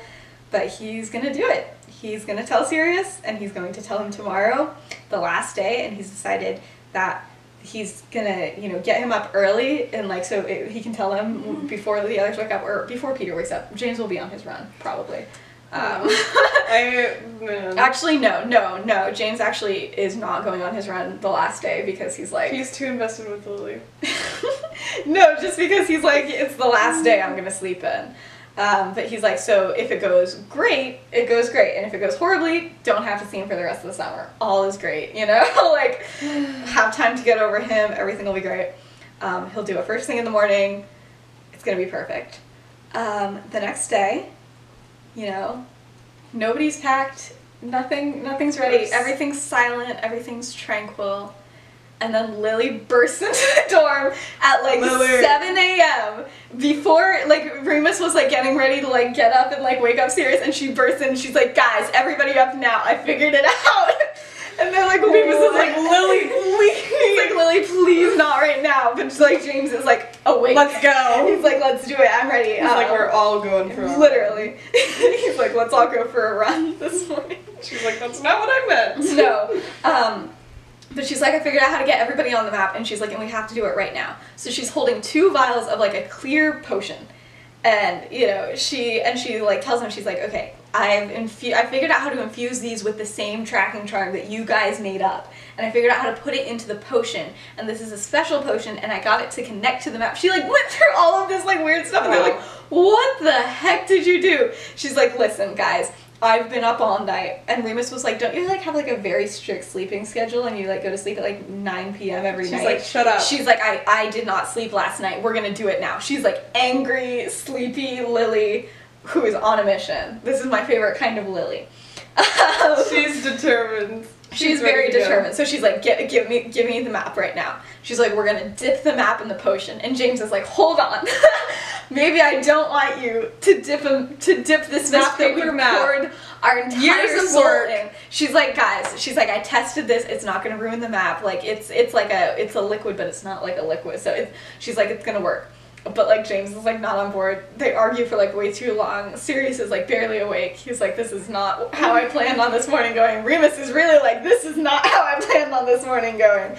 Speaker 2: But he's gonna do it. He's gonna tell Sirius, and he's going to tell him tomorrow, the last day, and he's decided that he's gonna, you know, get him up early, and like so it, he can tell him before the others wake up, or before Peter wakes up. James will be on his run probably. Um, [laughs]
Speaker 1: I man.
Speaker 2: actually, no, no, no. James actually is not going on his run the last day because he's like,
Speaker 1: He's too invested with Lily. [laughs]
Speaker 2: no, just because he's like, it's the last day I'm gonna sleep in. Um, but he's like, so if it goes great, it goes great, and if it goes horribly, don't have to see him for the rest of the summer. All is great, you know. [laughs] like, [sighs] have time to get over him. Everything will be great. Um, he'll do it first thing in the morning. It's gonna be perfect. Um, the next day, you know, nobody's packed. Nothing. Nothing's ready. Everything's silent. Everything's tranquil. And then Lily bursts [laughs] into the dorm at like
Speaker 1: Lily.
Speaker 2: 7 a.m. Before like Remus was like getting ready to like get up and like wake up Sirius and she bursts in and she's like, guys, everybody up now. I figured it [laughs] out. And then like Remus is like, Lily, [laughs] please. He's like, Lily, please not right now. But like James is like, awake.
Speaker 1: Let's go.
Speaker 2: He's like, let's do it. I'm ready.
Speaker 1: He's like
Speaker 2: Um,
Speaker 1: we're all going for a run.
Speaker 2: Literally. [laughs] He's like, let's all go for a run [laughs] this morning.
Speaker 1: She's like, that's not what I meant.
Speaker 2: no. Um, but she's like, I figured out how to get everybody on the map, and she's like, and we have to do it right now. So she's holding two vials of like a clear potion, and you know she and she like tells him she's like, okay, I've infu- I figured out how to infuse these with the same tracking charm that you guys made up, and I figured out how to put it into the potion, and this is a special potion, and I got it to connect to the map. She like went [laughs] through all of this like weird stuff, and they're like, what the heck did you do? She's like, listen, guys. I've been up all night, and Remus was like, "Don't you like have like a very strict sleeping schedule, and you like go to sleep at like 9 p.m. every
Speaker 1: She's
Speaker 2: night?"
Speaker 1: She's like, shut up.
Speaker 2: She's like, "I I did not sleep last night. We're gonna do it now." She's like angry, sleepy Lily, who is on a mission. This is my favorite kind of Lily. [laughs]
Speaker 1: She's determined.
Speaker 2: She's,
Speaker 1: ready
Speaker 2: very determined. So she's like, give, give me give me the map right now. She's like, we're gonna dip the map in the potion. And James is like, hold on. [laughs] Maybe I don't want you to dip him to dip this,
Speaker 1: This
Speaker 2: map that we
Speaker 1: map.
Speaker 2: poured our entire
Speaker 1: Years of
Speaker 2: soul in. She's like, guys, she's like, I tested this. It's not gonna ruin the map. Like it's it's like a it's a liquid, but it's not like a liquid. So it's she's like, it's gonna work. But like James is like not on board. They argue for like way too long. Sirius is like barely awake. He's like, this is not how I planned on this morning going. Remus is really like, this is not how I planned on this morning going.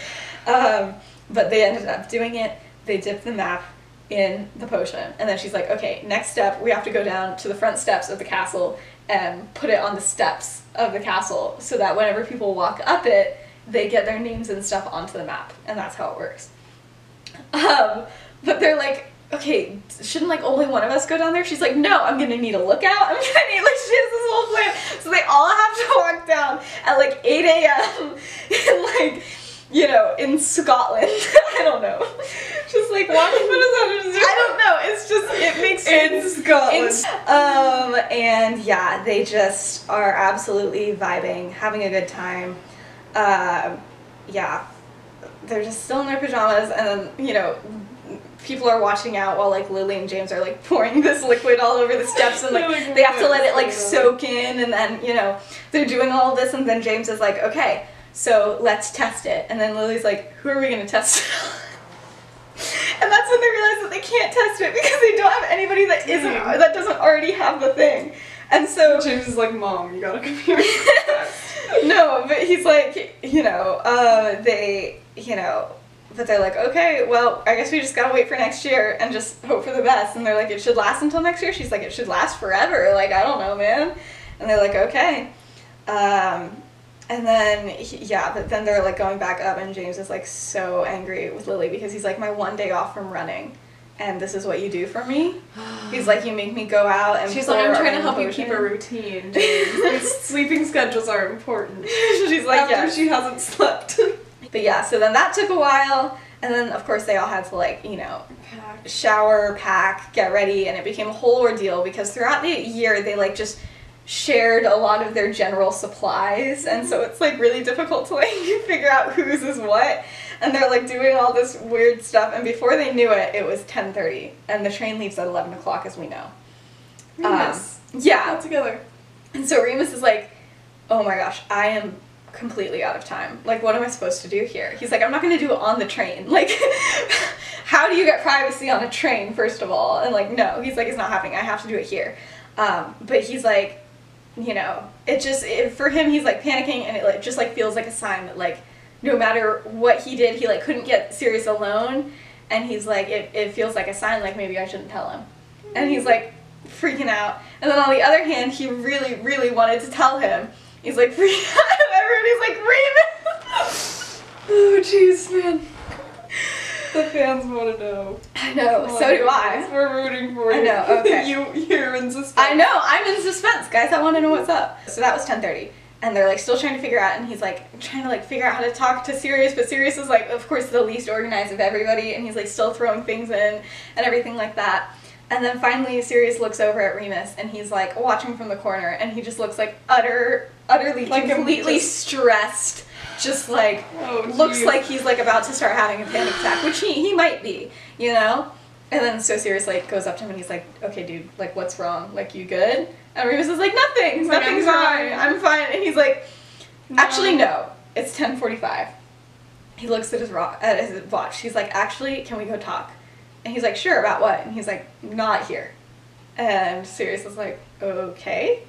Speaker 2: Um, but they ended up doing it. They dipped the map in the potion, and then she's like, okay, next step, we have to go down to the front steps of the castle and put it on the steps of the castle so that whenever people walk up it, they get their names and stuff onto the map, and that's how it works. Um, but they're like, okay, shouldn't like only one of us go down there? She's like, no, I'm gonna need a lookout. [laughs] I'm gonna need like she has this whole plan. So they all have to walk down at like 8 a.m. in [laughs] like, you know, in Scotland. [laughs] I don't know. Just like walking.
Speaker 1: What does that do?
Speaker 2: I don't know. It's just it makes sense.
Speaker 1: In Scotland.
Speaker 2: In- um, and yeah, they just are absolutely vibing, having a good time. Um, yeah, they're just still in their pajamas, and then you know, people are watching out while like Lily and James are like pouring [laughs] this liquid all over the steps, and like [laughs]
Speaker 1: like,
Speaker 2: they have to let it like soak in, and then you know they're doing all this, and then James is like, okay, so let's test it, and then Lily's like, who are we gonna test it on? And that's when they realize that they can't test it because they don't have anybody that isn't
Speaker 1: Mhm.
Speaker 2: that doesn't already have the thing. And so
Speaker 1: James is like, Mom, you got a computer. [laughs]
Speaker 2: no, but he's like, you know, uh, they, you know, but they're like, okay, well, I guess we just gotta wait for next year and just hope for the best. And they're like, it should last until next year. She's like, it should last forever. Like, I don't know, man. And they're like, okay. Um, and then, he, yeah, but then they're like going back up, and James is like so angry with Lily because he's like, my one day off from running. And this is what you do for me. [gasps] He's like, you make me go out and.
Speaker 1: She's like, I'm trying to help you keep a routine, James. [laughs] Sleeping schedules are important. [laughs]
Speaker 2: She's like,
Speaker 1: After
Speaker 2: yeah.
Speaker 1: she hasn't slept. [laughs]
Speaker 2: But yeah, so then that took a while, and then of course they all had to like, you know, shower, pack, get ready, and it became a whole ordeal because throughout the year they like just shared a lot of their general supplies, and so it's like really difficult to like [laughs] figure out whose is what. And they're like doing all this weird stuff, and before they knew it, it was ten thirty, and the train leaves at eleven o'clock, as we know.
Speaker 1: Remus.
Speaker 2: Um, yeah,
Speaker 1: All together.
Speaker 2: and so Remus is like, oh my gosh, I am completely out of time. Like, what am I supposed to do here? He's like, I'm not going to do it on the train. [laughs] Like, [laughs] how do you get privacy on a train, first of all? And like, no, he's like, it's not happening. I have to do it here. Um, but he's like, you know, it just, it, for him, he's like panicking and it like, just like feels like a sign that like, no matter what he did, he like couldn't get Sirius alone. And he's like, it, it feels like a sign, like maybe I shouldn't tell him. And he's like freaking out. And then on the other hand, he really, really wanted to tell him. He's like [laughs] freaking out. Everybody's like, [laughs] Remus!
Speaker 1: Oh, jeez, man. [laughs] The fans want to know.
Speaker 2: I know, so do I.
Speaker 1: We're rooting for you.
Speaker 2: I know, [laughs] okay.
Speaker 1: you, you're in suspense.
Speaker 2: I know, I'm in suspense, guys. I want to know what's up. So that was 10:30, and they're like still trying to figure out, and he's like trying to like figure out how to talk to Sirius, but Sirius is like, of course, the least organized of everybody, and he's like still throwing things in and everything like that. And then finally, Sirius looks over at Remus, and he's like watching from the corner, and he just looks like utter, utterly,
Speaker 1: Like
Speaker 2: completely
Speaker 1: just-
Speaker 2: stressed, just like
Speaker 1: Oh,
Speaker 2: looks like he's like about to start having a panic attack, which he, he might be, you know? And then so Sirius like goes up to him and he's like, Okay dude, like what's wrong? Like you good? And Remus is like, Nothing,
Speaker 1: like,
Speaker 2: nothing's
Speaker 1: "I'm
Speaker 2: wrong.
Speaker 1: fine."
Speaker 2: I'm fine. And he's like,
Speaker 1: No.
Speaker 2: Actually no. It's ten forty five. He looks at his ro- at his watch. He's like, Actually, can we go talk? And he's like, Sure, about what? And he's like, Not here. And Sirius is like, Okay,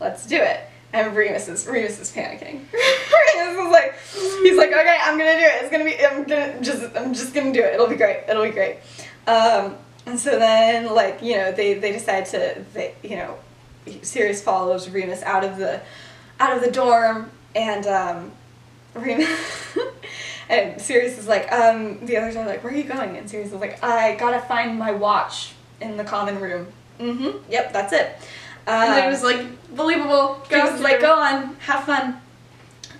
Speaker 2: let's do it. And Remus is Remus is panicking. [laughs] Remus is like, he's like, okay, I'm gonna do it. It's gonna be, I'm gonna just, I'm just gonna do it. It'll be great. It'll be great. Um, and so then, like, you know, they they decide to, they, you know, Sirius follows Remus out of the, out of the dorm, and um, Remus. [laughs] And Sirius is like, um, the others are like, where are you going? And Sirius is like, I gotta find my watch in the common room. Mm-hmm. Yep, that's it.
Speaker 1: And
Speaker 2: Um,
Speaker 1: it was like, believable.
Speaker 2: Go,
Speaker 1: Go
Speaker 2: like, go on, have fun.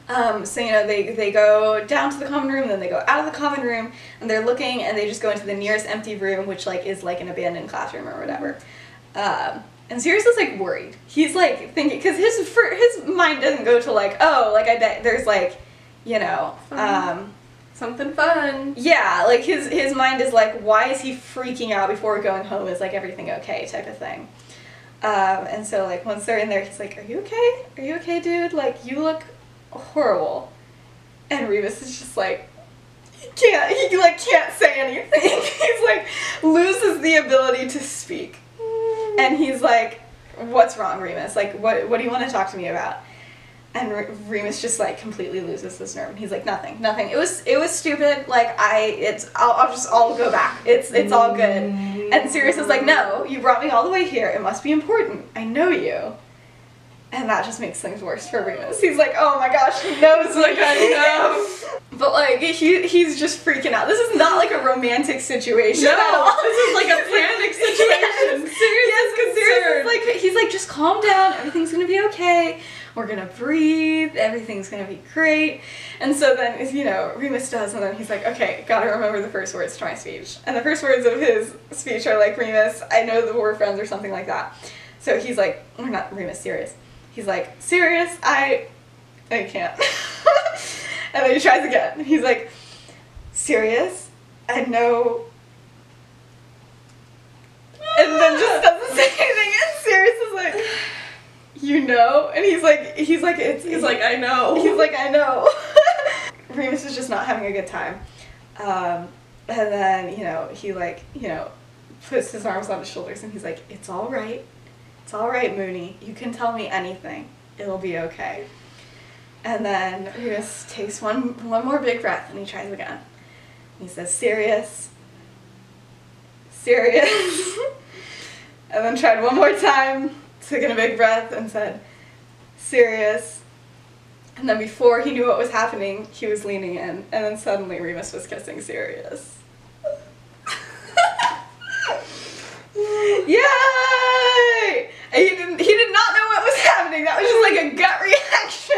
Speaker 2: Um, so you know they they go down to the common room, then they go out of the common room, and they're looking, and they just go into the nearest empty room, which like is like an abandoned classroom or whatever. Um, and Sirius is like worried. He's like thinking because his his mind doesn't go to like oh like I bet there's like you know um,
Speaker 1: Something fun.
Speaker 2: yeah like his his mind is like why is he freaking out before going home is like everything okay type of thing. Um, and so like once they're in there, he's like, "Are you okay? Are you okay, dude? Like you look horrible." And Remus is just like, he can't. He like can't say anything. [laughs] he's like loses the ability to speak, and he's like, "What's wrong, Remus? Like what what do you want to talk to me about?" And Re- Remus just like completely loses his nerve. He's like, "Nothing, nothing. It was it was stupid. Like I it's I'll, I'll just I'll go back. It's it's all good." And Sirius is like, no, you brought me all the way here. It must be important. I know you. And that just makes things worse for Remus. He's like, oh my gosh, he knows like I know. But like he he's just freaking out. This is not like a romantic situation.
Speaker 1: No,
Speaker 2: at all.
Speaker 1: this is like a [laughs] panic [laughs] situation.
Speaker 2: Yes,
Speaker 1: Sirius
Speaker 2: yes,
Speaker 1: is
Speaker 2: because Sirius is like he's like just calm down. Everything's gonna be okay. We're gonna breathe. Everything's gonna be great. And so then, you know, Remus does, and then he's like, okay, gotta remember the first words to my speech. And the first words of his speech are like, Remus, I know that we're friends or something like that. So he's like, we're not Remus, Sirius. He's like, Sirius, I, I can't. [laughs] and then he tries again. He's like, Sirius, I know. And then just doesn't say anything. And Sirius is like, you know? And he's like, he's like, it's,
Speaker 1: He's like, I know.
Speaker 2: He's like, I know. [laughs] Remus is just not having a good time. Um, and then, you know, he like, you know, puts his arms on his shoulders and he's like, it's all right. It's all right, Moony. You can tell me anything. It'll be okay. And then Remus takes one one more big breath and he tries again. And he says, Sirius. Sirius. [laughs] and then tried one more time, took in a big breath and said, Sirius. And then before he knew what was happening, he was leaning in, and then suddenly Remus was kissing Sirius. [laughs] Yay! And he didn't he did not know what was happening. That was just like a gut [laughs] reaction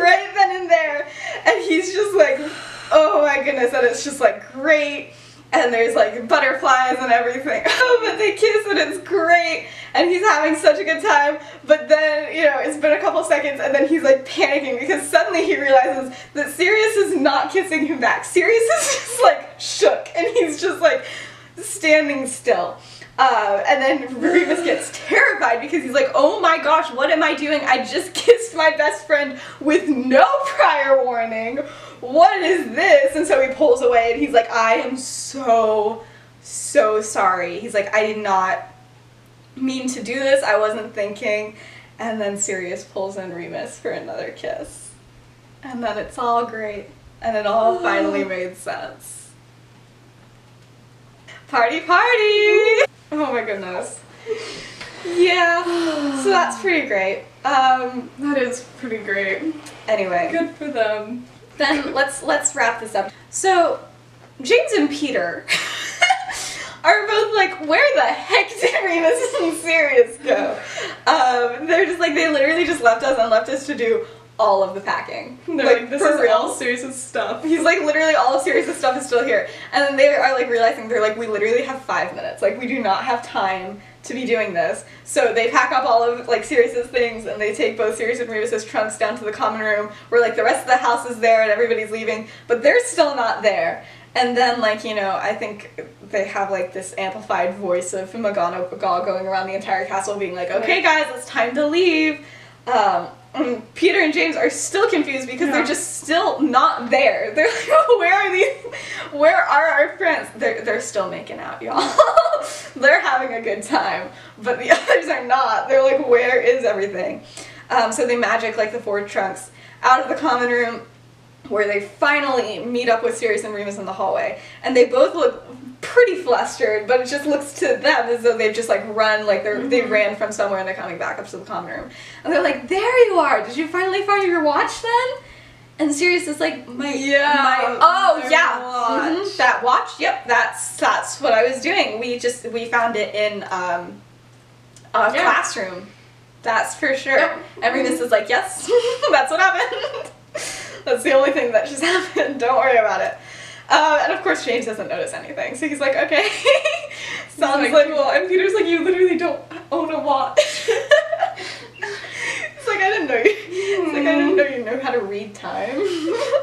Speaker 2: right then and there. And he's just like, oh my goodness, and it's just like great. And there's like butterflies and everything. [laughs] Oh, but they kiss and it's great. And he's having such a good time. But then, you know, it's been a couple seconds and then he's like panicking because suddenly he realizes that Sirius is not kissing him back. Sirius [laughs] is just like shook and he's just like standing still. Uh, and then Remus gets terrified because he's like, oh my gosh, what am I doing? I just [laughs] kissed my best friend with no prior warning. What is this? And so he pulls away and he's like, I am so, so sorry. He's like, I did not mean to do this. I wasn't thinking. And then Sirius pulls in Remus for another kiss. And then it's all great. And it all [sighs] finally made sense. Party, party! Oh my goodness. Yeah, so that's pretty great. Um,
Speaker 1: That is pretty great.
Speaker 2: anyway,
Speaker 1: Good for them.
Speaker 2: Then let's let's wrap this up. So, James and Peter [laughs] are both like, where the heck did Remus and Sirius go? Um, they're just like they literally just left us and left us to do all of the packing.
Speaker 1: They're like, this
Speaker 2: for
Speaker 1: is
Speaker 2: real.
Speaker 1: all serious stuff.
Speaker 2: He's like literally all of stuff is still here. And then they are like realizing they're like, we literally have five minutes. Like we do not have time to be doing this. So they pack up all of like Sirius's things and they take both Sirius and Remus's trunks down to the common room where like the rest of the house is there and everybody's leaving, but they're still not there. And then like, you know, I think they have like this amplified voice of McGonagall going around the entire castle being like, okay guys, it's time to leave. Um, and Peter and James are still confused because they're just still not there. [laughs] They're like, where are these? Where are our friends? They're they're still making out, y'all. [laughs] they're having a good time, but the [laughs] others are not. They're like, where is everything? Um, so they magic like the four trunks out of the common room, where they finally meet up with Sirius and Remus in the hallway, and they both look pretty flustered, but it just looks to them as though they've just like run, like they're they ran from somewhere and they're coming back up to the common room, and they're like, "There you are! Did you finally find your watch then?" And Sirius is like, "My
Speaker 1: Yeah,
Speaker 2: my oh yeah,
Speaker 1: watch.
Speaker 2: mhm, that watch. Yep, that's that's what I was doing. We just we found it in um a
Speaker 1: Yeah.
Speaker 2: classroom. That's for sure."
Speaker 1: Yep.
Speaker 2: And Remus is like, "Yes, [laughs] that's what happened." [laughs] That's the only thing that just [laughs] happened. Don't worry about it. Uh, and of course, James doesn't notice anything, so he's like, okay. [laughs] Sounds
Speaker 1: like,
Speaker 2: like,
Speaker 1: cool. And Peter's like, you literally don't own a watch. [laughs]
Speaker 2: it's like I didn't know you. It's like I didn't know you know how to read time.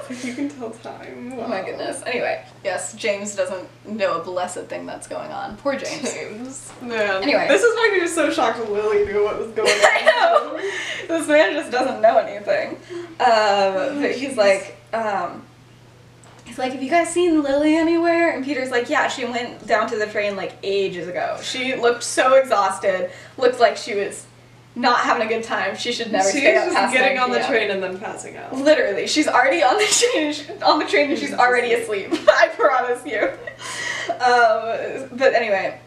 Speaker 1: Like, you can tell time.
Speaker 2: oh my goodness. Anyway, yes, James doesn't know a blessed thing that's going on. Poor James.
Speaker 1: James. Man.
Speaker 2: Anyway.
Speaker 1: This is why we were so shocked Lily knew what was going [laughs] on.
Speaker 2: I know. This man just doesn't know anything. Um, but he's like, um, he's like, have you guys seen Lily anywhere? And Peter's like, yeah, she went down to the train like ages ago. She looked so exhausted. Looked like she was not having a good time. She should never
Speaker 1: She's
Speaker 2: stay up
Speaker 1: just
Speaker 2: past
Speaker 1: getting
Speaker 2: 9
Speaker 1: on the train and then passing out.
Speaker 2: Literally, she's already on the train. she- On the train, and she's already asleep. [laughs] I promise you. Um, but anyway,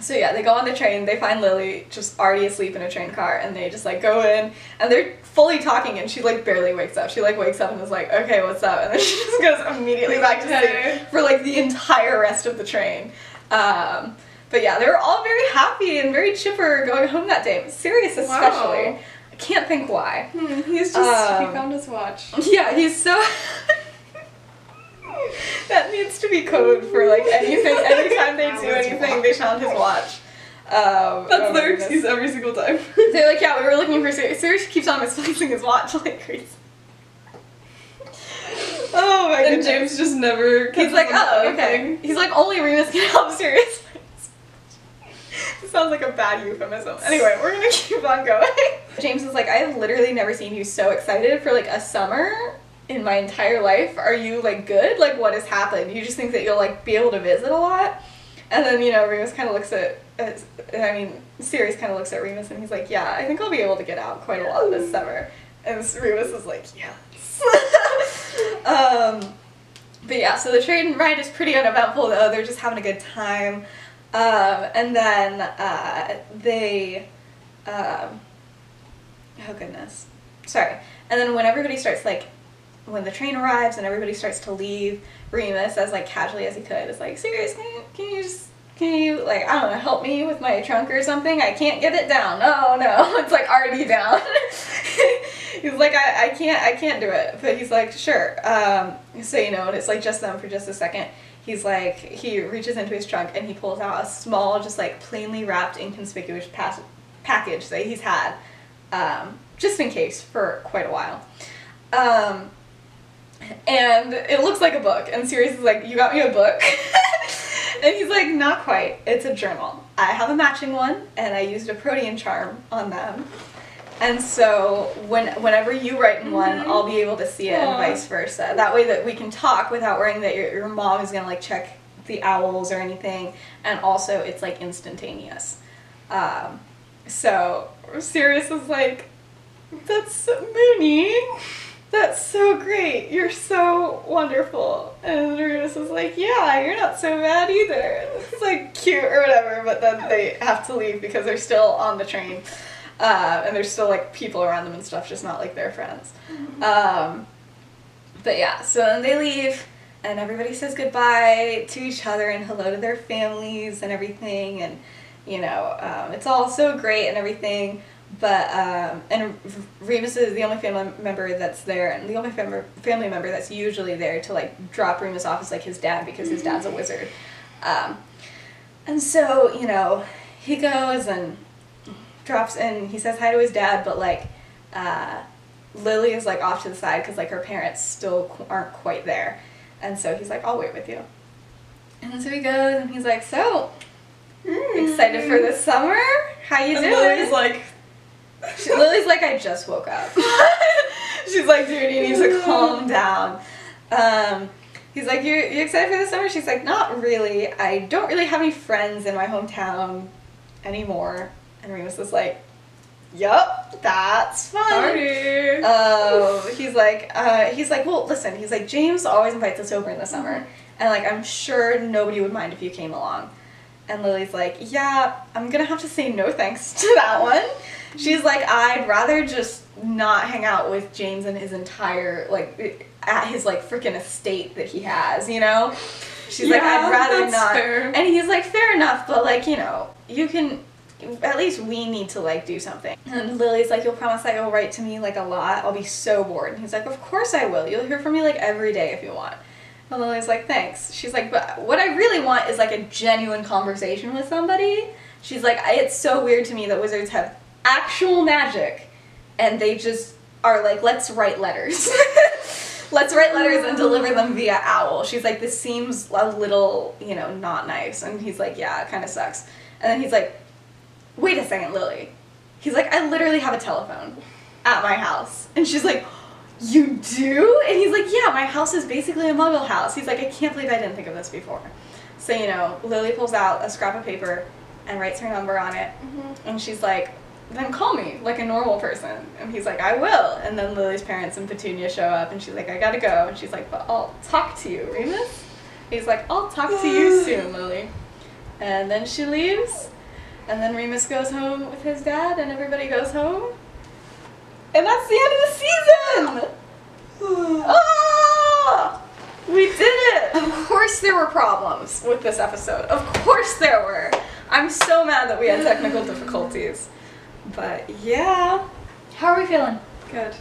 Speaker 2: so yeah, they go on the train. They find Lily just already asleep in a train car, and they just like go in, and they're fully talking, and she like barely wakes up. She like wakes up and is like, "Okay, what's up?" And then [laughs] she just goes immediately back to sleep for like the entire rest of the train. Um, but yeah, they were all very happy and very chipper going home that day. Sirius especially.
Speaker 1: Wow.
Speaker 2: I can't think why.
Speaker 3: Hmm, he's just he
Speaker 2: Um,
Speaker 3: found his watch. [laughs]
Speaker 2: Yeah, he's so. [laughs] [laughs] that needs to be code for like anything. Anytime they do anything, they found his watch. Um,
Speaker 3: That's
Speaker 2: oh
Speaker 3: their excuse every single time. [laughs]
Speaker 2: They're like, yeah, we were looking for Sirius. Sirius keeps on misplacing his watch [laughs] like crazy. Oh my god.
Speaker 3: and
Speaker 2: goodness.
Speaker 3: James just never.
Speaker 2: He's like, oh, okay. He's like, only Remus can help Sirius. This sounds like a bad euphemism. Anyway, we're gonna keep on going. James is like, I have literally never seen you so excited for like a summer in my entire life. Are you like good? Like, what has happened? You just think that you'll like be able to visit a lot? And then, you know, Remus kind of looks at, at, I mean, Sirius kind of looks at Remus and he's like, yeah, I think I'll be able to get out quite a lot this summer. And Remus is like, yes. [laughs] um, but yeah, so the train ride is pretty uneventful though. They're just having a good time. Um, and then uh, they, um, oh goodness, sorry. And then when everybody starts like, when the train arrives and everybody starts to leave, Remus, as like casually as he could, is like, "Sirius? Can you, can you just, can you like, I don't know, help me with my trunk or something? I can't get it down. Oh no, [laughs] it's like already down." [laughs] he's like, I, I can't, I can't do it. But he's like, sure. Um, so you know, and it's like just them for just a second. He's like, he reaches into his trunk and he pulls out a small, just like plainly wrapped, inconspicuous pas- package that he's had, um, just in case for quite a while. Um, and it looks like a book. And Sirius is like, You got me a book? [laughs] and he's like, Not quite. It's a journal. I have a matching one, and I used a protean charm on them. And so when whenever you write in one,
Speaker 3: Mhm.
Speaker 2: I'll be able to see it and vice versa. That way that we can talk without worrying that your, your mom is gonna like check the owls or anything. And also it's like instantaneous. Um, so Sirius is like, That's Moony. That's so great. You're so wonderful. And Remus is like, Yeah, you're not so bad either. [laughs] It's like cute or whatever, but then they have to leave because they're still on the train. Uh, and there's still like people around them and stuff, just not like their friends. Um, but yeah, so then they leave and everybody says goodbye to each other and hello to their families and everything. And, you know, um, it's all so great and everything. But, um, and Remus is the only family member that's there, and the only fam- family member that's usually there to like drop Remus off is like his dad because his dad's a wizard. Um, and so, you know, he goes and drops and he says hi to his dad, but like, uh, Lily is like off to the side because like her parents still qu- aren't quite there. And so he's like, I'll wait with you. And so he goes and he's like, So, excited for the summer? How you
Speaker 3: And
Speaker 2: doing?
Speaker 3: Lily's like,
Speaker 2: She, Lily's like, I just woke up. [laughs] She's like, dude, you need to calm down. Um, he's like, you you excited for the summer? She's like, not really. I don't really have any friends in my hometown anymore. And Remus is like, yup, that's fine.
Speaker 3: party.
Speaker 2: Oh, he's like, uh, he's like, well, listen, he's like, James always invites us over in the summer, and like, I'm sure nobody would mind if you came along. And Lily's like, yeah, I'm gonna have to say no thanks [laughs] to that one. She's like, I'd rather just not hang out with James and his entire like at his like freaking estate that he has, you know. She's like, I'd rather not.
Speaker 3: fair.
Speaker 2: And he's like, fair enough, but like, you know, you can. At least we need to like do something. And Lily's like, you'll promise that you'll write to me like a lot. I'll be so bored. And he's like, of course I will. You'll hear from me like every day if you want. And Lily's like, thanks. She's like, but what I really want is like a genuine conversation with somebody. She's like, it's so weird to me that wizards have actual magic and they just are like, let's write letters. [laughs] let's write letters and deliver them via owl. She's like, this seems a little, you know, not nice. And he's like, yeah, it kind of sucks. And then he's like, wait a second, Lily. He's like, I literally have a telephone at my house. And she's like, you do? And he's like, yeah, my house is basically a muggle house. He's like, I can't believe I didn't think of this before. So, you know, Lily pulls out a scrap of paper and writes her number on it. Mm-hmm. And she's like, then call me like a normal person. And he's like, I will. And then Lily's parents and Petunia show up and she's like, I gotta go. And she's like, but I'll talk to you, Remus. He's like, I'll talk to you [sighs] soon, Lily. And then she leaves. And then Remus goes home with his dad and everybody goes home. And that's the end of the season! [sighs] Ah! We did it! Of course there were problems with this episode. Of course there were. I'm so mad that we had technical [sighs] difficulties. But yeah. How are we feeling?
Speaker 1: Good.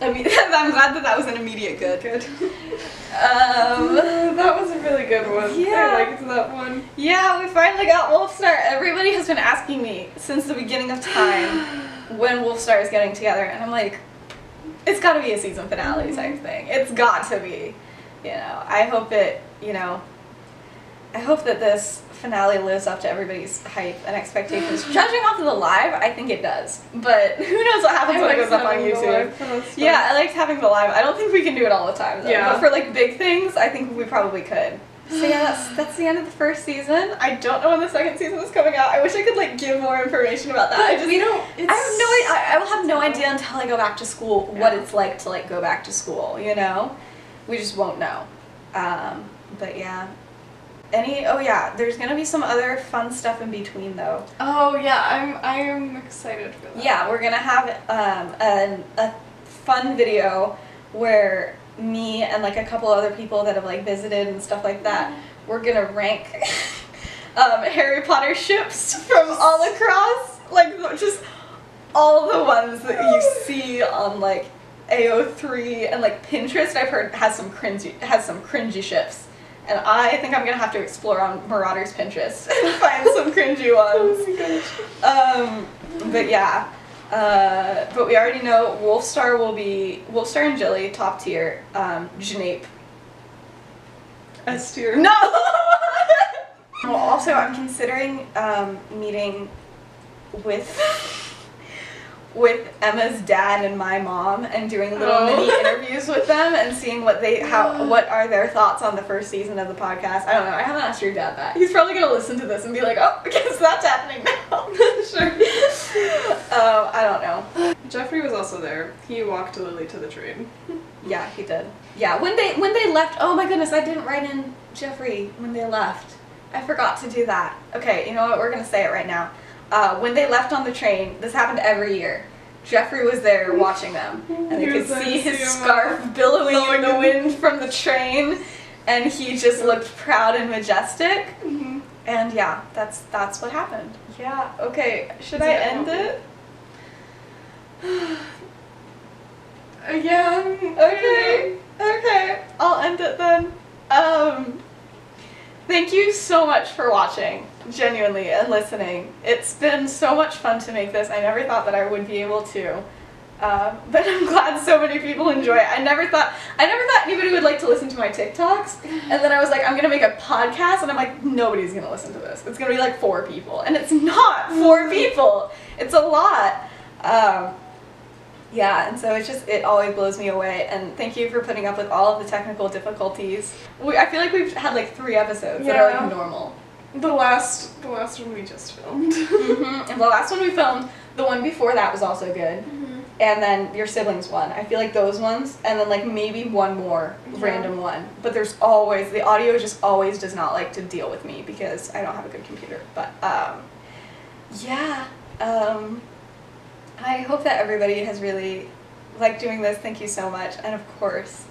Speaker 2: I mean, [laughs] I'm glad that that was an immediate good.
Speaker 1: Good.
Speaker 2: Um, [laughs]
Speaker 1: that was a really good one.
Speaker 2: Yeah.
Speaker 1: I liked that one.
Speaker 2: yeah, we finally got Wolfstar. Everybody has been asking me since the beginning of time [sighs] when Wolfstar is getting together, and I'm like, it's got to be a season finale type thing. It's got to be. You know, I hope it. You know, I hope that this finale lives up to everybody's hype and expectations. [gasps] Judging off of the live, I think it does, but [laughs] who knows what happens when it goes up on YouTube. Yeah, I liked having the live. I don't think we can do it all the time though.
Speaker 1: Yeah.
Speaker 2: But for like big things, I think we probably could. So yeah, that's [gasps] that's the end of the first season. I don't know when the second season is coming out. I wish I could like give more information about that. I just
Speaker 1: we don't.
Speaker 2: I have no I, I will have no idea until I go back to school what it's like to like go back to school, you know? We just won't know. Um, but yeah. Any oh yeah, there's gonna be some other fun stuff in between though.
Speaker 1: Oh yeah, I'm. I am excited for that.
Speaker 2: Yeah, we're gonna have um, an, a fun video where me and like a couple other people that have like visited and stuff like that, we're gonna rank [laughs] um, Harry Potter ships from all across, like just all the ones that you see on like AO3 and like Pinterest. I've heard has some cringy has some cringy ships. And I think I'm gonna have to explore on Marauders Pinterest [laughs] and find some cringy ones. [laughs]
Speaker 1: Oh.
Speaker 2: Um, but yeah. Uh, but we already know Wolfstar will be Wolfstar and Jily top tier. Um, Janape.
Speaker 1: S tier.
Speaker 2: No. [laughs] well, also I'm considering um, meeting with with Emma's dad and my mom and doing little
Speaker 1: Oh.
Speaker 2: mini [laughs] interviews with them and seeing what they how what are their thoughts on the first season of the podcast. I don't know. I haven't asked your dad that. He's probably gonna listen to this and be like, oh, I guess that's happening now. [laughs]
Speaker 1: sure.
Speaker 2: um, [laughs] I don't know.
Speaker 1: Jeffrey was also there. He walked Lily to the train.
Speaker 2: Yeah, he did. Yeah, when they when they left. Oh my goodness, I didn't write in Jeffrey when they left. I forgot to do that. Okay, you know what? We're gonna say it right now. Uh, when they left on the train, this happened every year. Jeffrey was there watching them, and they could see his scarf billowing in the wind from the train, and he just looked proud and majestic.
Speaker 1: Mm-hmm.
Speaker 2: And yeah, that's that's what happened. Yeah. Okay. Should
Speaker 1: Is
Speaker 2: I end it?
Speaker 1: Yeah. [sighs]
Speaker 2: Okay. Okay. I'll end it then. Um thank you so much for watching, genuinely, and listening. It's been so much fun to make this. I never thought that I would be able to. Um, [laughs] but I'm glad so many people enjoy it. I never thought I never thought anybody would like to listen to my TikToks. And then I was like, I'm gonna make a podcast and I'm like, nobody's gonna listen to this. It's gonna be like four people. And it's not four people. It's a lot. Um, yeah, and so it's just it always blows me away. And thank you for putting up with all of the technical difficulties. We, I feel like we've had like three episodes that are like normal.
Speaker 1: The last, the last one we just filmed.
Speaker 2: hmm And the last one we filmed, the one before that was also good. And then your siblings one. I feel like those ones, and then like maybe one more
Speaker 1: Yeah.
Speaker 2: random one. But there's always the audio just always does not like to deal with me because I don't have a good computer. But um, yeah. Um, I hope that everybody has really liked doing this. Thank you so much, and of course,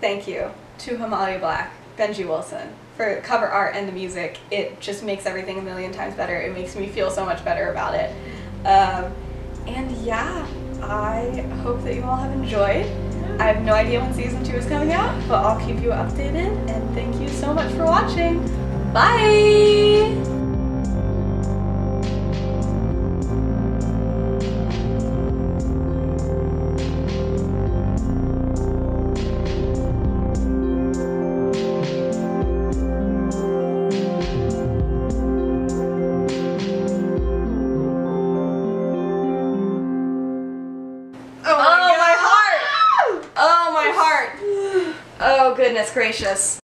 Speaker 2: thank you to Hamali Black, Benji Wilson for cover art and the music. It just makes everything a million times better. It makes me feel so much better about it. Um, and yeah, I hope that you all have enjoyed. I have no idea when season two is coming out, but I'll keep you updated. And thank you so much for watching. Bye! Gracious.